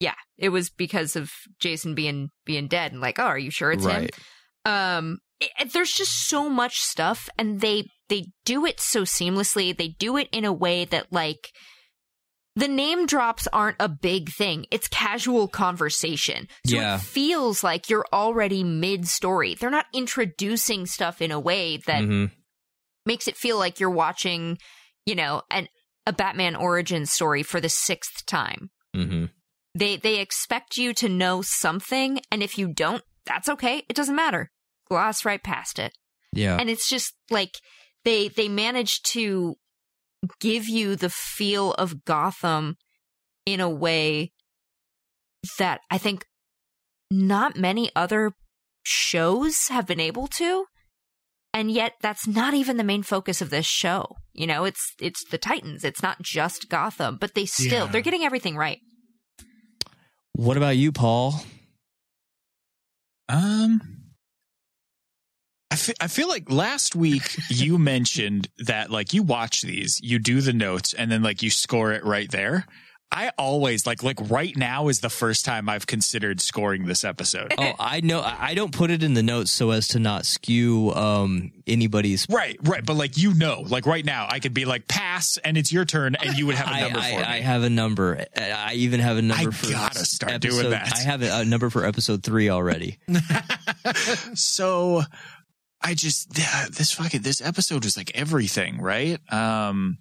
Yeah, it was because of Jason being being dead, and like, oh, are you sure it's
right.
him? Um, it- there's just so much stuff, and they they do it so seamlessly. They do it in a way that like the name drops aren't a big thing. It's casual conversation. So
Yeah.
it feels like you're already mid story. They're not introducing stuff in a way that
Mhm.
makes it feel like you're watching, you know, an a Batman origin story for the sixth time.
Mhm.
They they expect you to know something, and if you don't, that's okay. It doesn't matter. Gloss right past it.
Yeah.
And it's just like they they manage to give you the feel of Gotham in a way that I think not many other shows have been able to. And yet that's not even the main focus of this show. You know, it's it's the Titans. It's not just Gotham, but they still
Yeah.
they're getting everything right.
what about you, Paul?
Um, I fe- I feel like last week <laughs> you mentioned that like you watch these, you do the notes, and then like you score it right there. I always like like right now is the first time I've considered scoring this episode.
Oh, I know. I I don't put it in the notes so as to not skew um anybody's.
Right, right, but like you know, like right now, I could be like pass, and it's your turn, and you would have a number
I,
for me.
I have a number. I even have a number
I
for.
gotta start
episode,
doing that.
I have a, a number for episode three already. <laughs>
so I just this fucking this episode was like everything, right? Um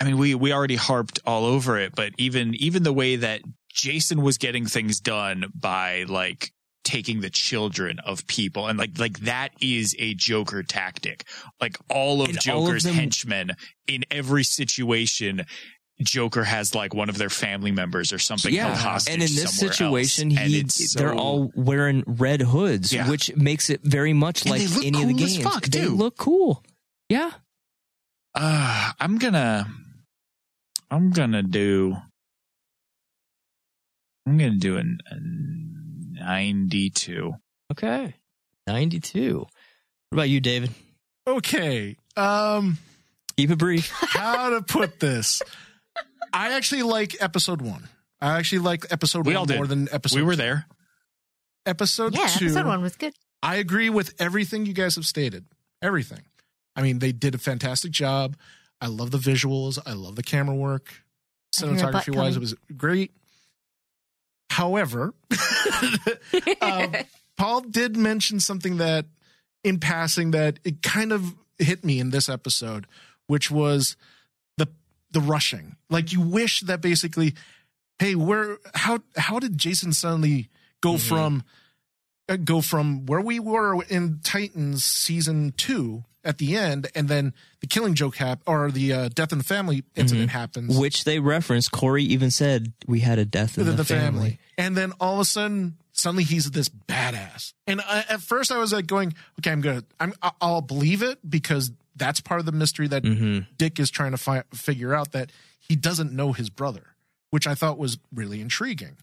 I mean we we already harped all over it, but even even the way that Jason was getting things done by like taking the children of people and like like that is a Joker tactic. Like all of
And all of
Joker's
them-
henchmen in every situation Joker has like one of their family members or something held hostage.
and in this situation,
else. And
he
it's
they're all wearing red hoods,
Yeah.
which makes it very much
And
like
they look
any of the
cool as
games.
fuck,
they
too.
look cool. Yeah,
Uh, I'm gonna, I'm gonna do, I'm gonna do an, a 92.
okay, ninety-two. What about you, David?
Okay. Um,
Keep it brief.
how to put this? <laughs> I actually like episode one. I actually like episode
We
one
all did.
more than episode.
we were
two.
there.
Episode
Yeah,
two.
episode one was good.
I agree with everything you guys have stated. Everything. I mean, they did a fantastic job. I love the visuals. I love the camera work.
I hear a butt
Cinematography wise, it was great. However, <laughs> um, <laughs> Paul did mention something that, in passing, that it kind of hit me in this episode, which was the rushing. Like you wish that basically, hey, where how how did Jason suddenly go from uh, go from where we were in Titans season two at the end, and then the Killing Joke hap or the uh, Death in the Family incident happens
Which they referenced. Kory even said we had a death in
the,
the,
the family.
family.
and then all of a sudden, suddenly he's this badass. And I, at first, I was like going, "Okay, I'm gonna, I'm, I'll believe it because that's part of the mystery that
Mm-hmm.
Dick is trying to fi- figure out that he doesn't know his brother, which I thought was really intriguing.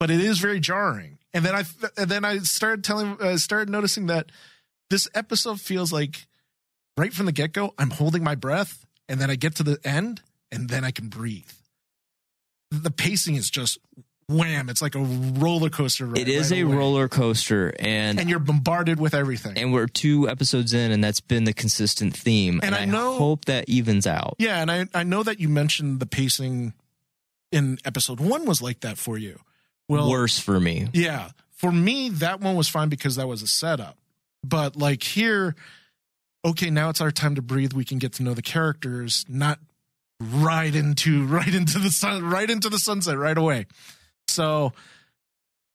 But it is very jarring. And then I, and then I started telling, uh, started noticing that this episode feels like right from the get go, I'm holding my breath, and then I get to the end, and then I can breathe. The pacing is just wham! It's like a roller coaster. Ride
It is
right
a
away.
roller coaster, and
and you're bombarded with everything.
and we're two episodes in, and that's been the consistent theme.
And I know-
hope that evens out.
Yeah, and I I know that you mentioned the pacing in episode one was like that for you. Well,
Worse for me.
Yeah, for me that one was fine because that was a setup. But like here, okay, now it's our time to breathe. We can get to know the characters, not right into <laughs> right into the sun, right into the sunset right away. So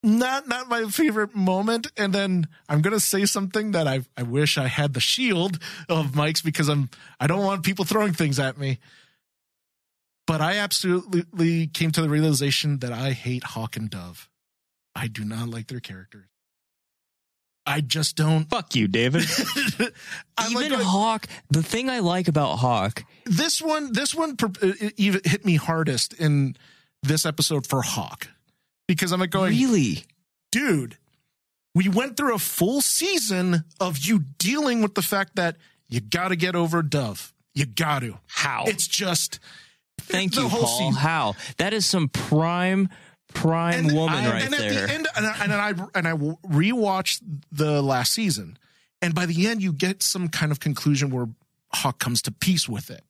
not not my favorite moment. And then i'm gonna say something that i i wish i had the shield of mike's because i'm i don't want people throwing things at me. But i absolutely came to the realization that i hate hawk and dove. I do not like their characters. I just don't.
Fuck you, David. <laughs>
I'm like,
Even Hawk, the thing I like about Hawk,
this one this one even hit me hardest in this episode for hawk because i'm like going
really,
dude, we went through a full season of you dealing with the fact that you got to get over Dove. You got to.
How?
It's just
thank you,
whole
Paul.
season.
How that is some prime, prime woman
I-
right
and at
there.
the end, and I, and I and I rewatched the last season, and by the end, you get some kind of conclusion where Hawk comes to peace with it.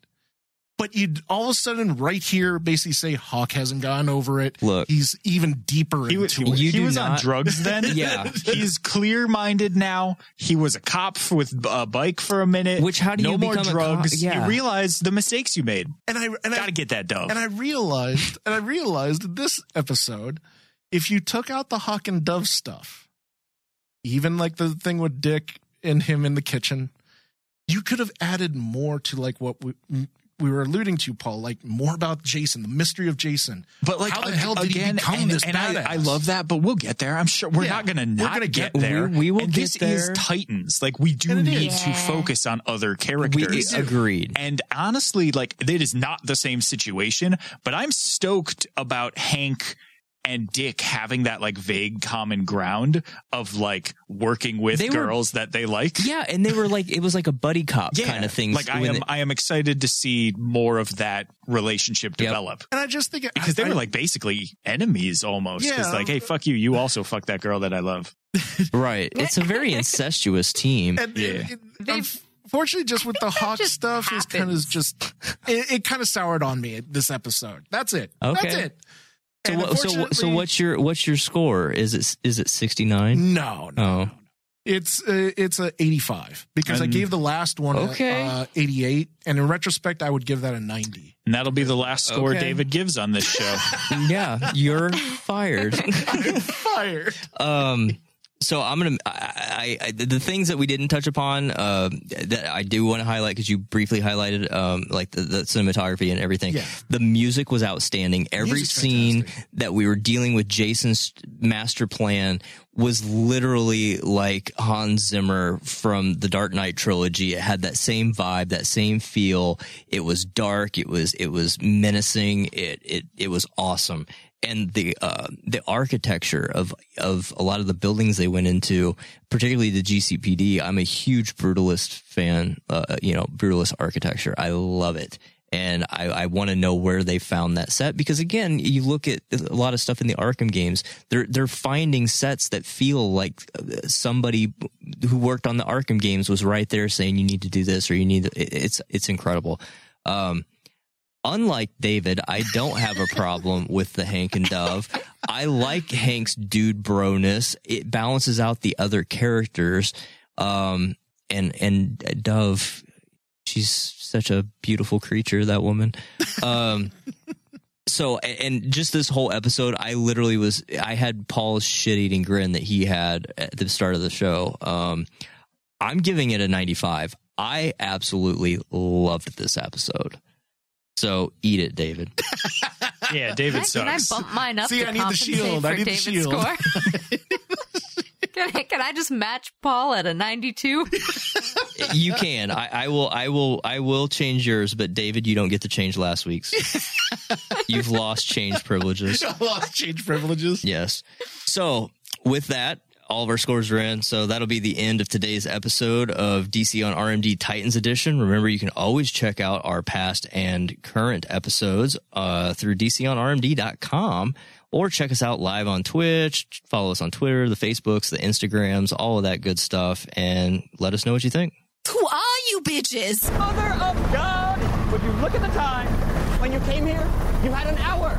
But you all of a sudden, right here, basically say Hawk hasn't gone over it.
Look.
he's even deeper
He was,
into it.
You
he
do
was on
not-
drugs then. <laughs>
Yeah.
he's clear minded now. He was a cop with a bike for a minute.
Which, how do
no
you
more
become a cop?
drugs?
Yeah.
You realize the mistakes you made.
and I and I
Got to get that dove.
And I realized, and I realized this episode, if you took out the Hawk and Dove stuff, even like the thing with Dick and him in the kitchen, you could have added more to like what we we were alluding to, Paul, like more about Jason, the mystery of Jason.
But like
how the
uh,
hell did
again,
he become
and,
this
and
badass?
I, I love that, but we'll get there. I'm sure we're
Yeah,
not going to not
gonna
get,
get
there.
We- we will
and
get
this
there.
is Titans. Like we do need
is.
to focus on other
we
characters.
agreed.
And honestly, like it is not the same situation, but I'm stoked about Hank and Dick having that like vague common ground of like working with
They were-
girls that they like.
Yeah, and they were like it was like a buddy cop kind of thing.
Like I am,
it-
I am excited to see more of that relationship
Yep.
develop
And I just think
because they
I-
were like basically enemies almost.
Yeah.
It's like, hey, fuck you. You also fuck that girl that I love. <laughs>
right. It's a very incestuous team.
And
Yeah.
it- it- unfortunately, just with the Hawk
just
stuff, is kind of just it, it kind of soured on me this episode. That's it. That's
Okay.
it.
So,
And
what, so, so what's your what's your score? Is it is it sixty nine?
No, no.
Oh,
It's uh, it's a 85 because I gave the last one
Okay.
a, uh, 88, and in retrospect, I would give that a 90.
And that'll be the last score
Okay.
David gives on this show. <laughs>
yeah, you're fired. <laughs>
Fired.
um so i'm gonna I, I, the things that we didn't touch upon uh that i do want to highlight because you briefly highlighted um like the, the cinematography and everything
Yeah.
the music was outstanding every
Music's
scene
fantastic.
that we were dealing with jason's master plan was literally like hans zimmer from the dark knight trilogy it had that same vibe that same feel it was dark it was it was menacing it it it was awesome and the uh, the architecture of of a lot of the buildings they went into, particularly the GCPD. I'm a huge brutalist fan. Uh, you know, brutalist architecture. I love it, and I, I want to know where they found that set because again, you look at a lot of stuff in the Arkham games. They're they're finding sets that feel like uh, somebody who worked on the Arkham games was right there saying you need to do this or you need. To, it- it's it's incredible. Um, unlike David, I don't have a problem with the Hank and Dove. I like Hank's dude broness. It balances out the other characters. Um, and, and Dove, she's such a beautiful creature, that woman. Um, <laughs> so, and just this whole episode, I literally was, I had Paul's shit eating grin that he had at the start of the show. Um, I'm giving it a 95. I absolutely loved this episode. So eat it, David. <laughs>
Yeah, David
Can I,
sucks.
can I bump mine up
See,
to
I need the
compensate
shield. I
for
need the shield.
score? <laughs> can, I, can I just match Paul at a 92?
You can. I, I will. I will. I will change yours, but David, you don't get to change last week's. <laughs> You've lost change privileges. <laughs>
Lost change privileges.
Yes. So with that, all of our scores are in. So that'll be the end of today's episode of DC on RMD Titans Edition. Remember, you can always check out our past and current episodes uh, through DCOnRMD.com or check us out live on Twitch. Follow us on Twitter, the Facebooks, the Instagrams, all of that good stuff, and let us know what you think.
Who are you bitches?
Mother of God! Would you look at the time? When you came here, you had an hour.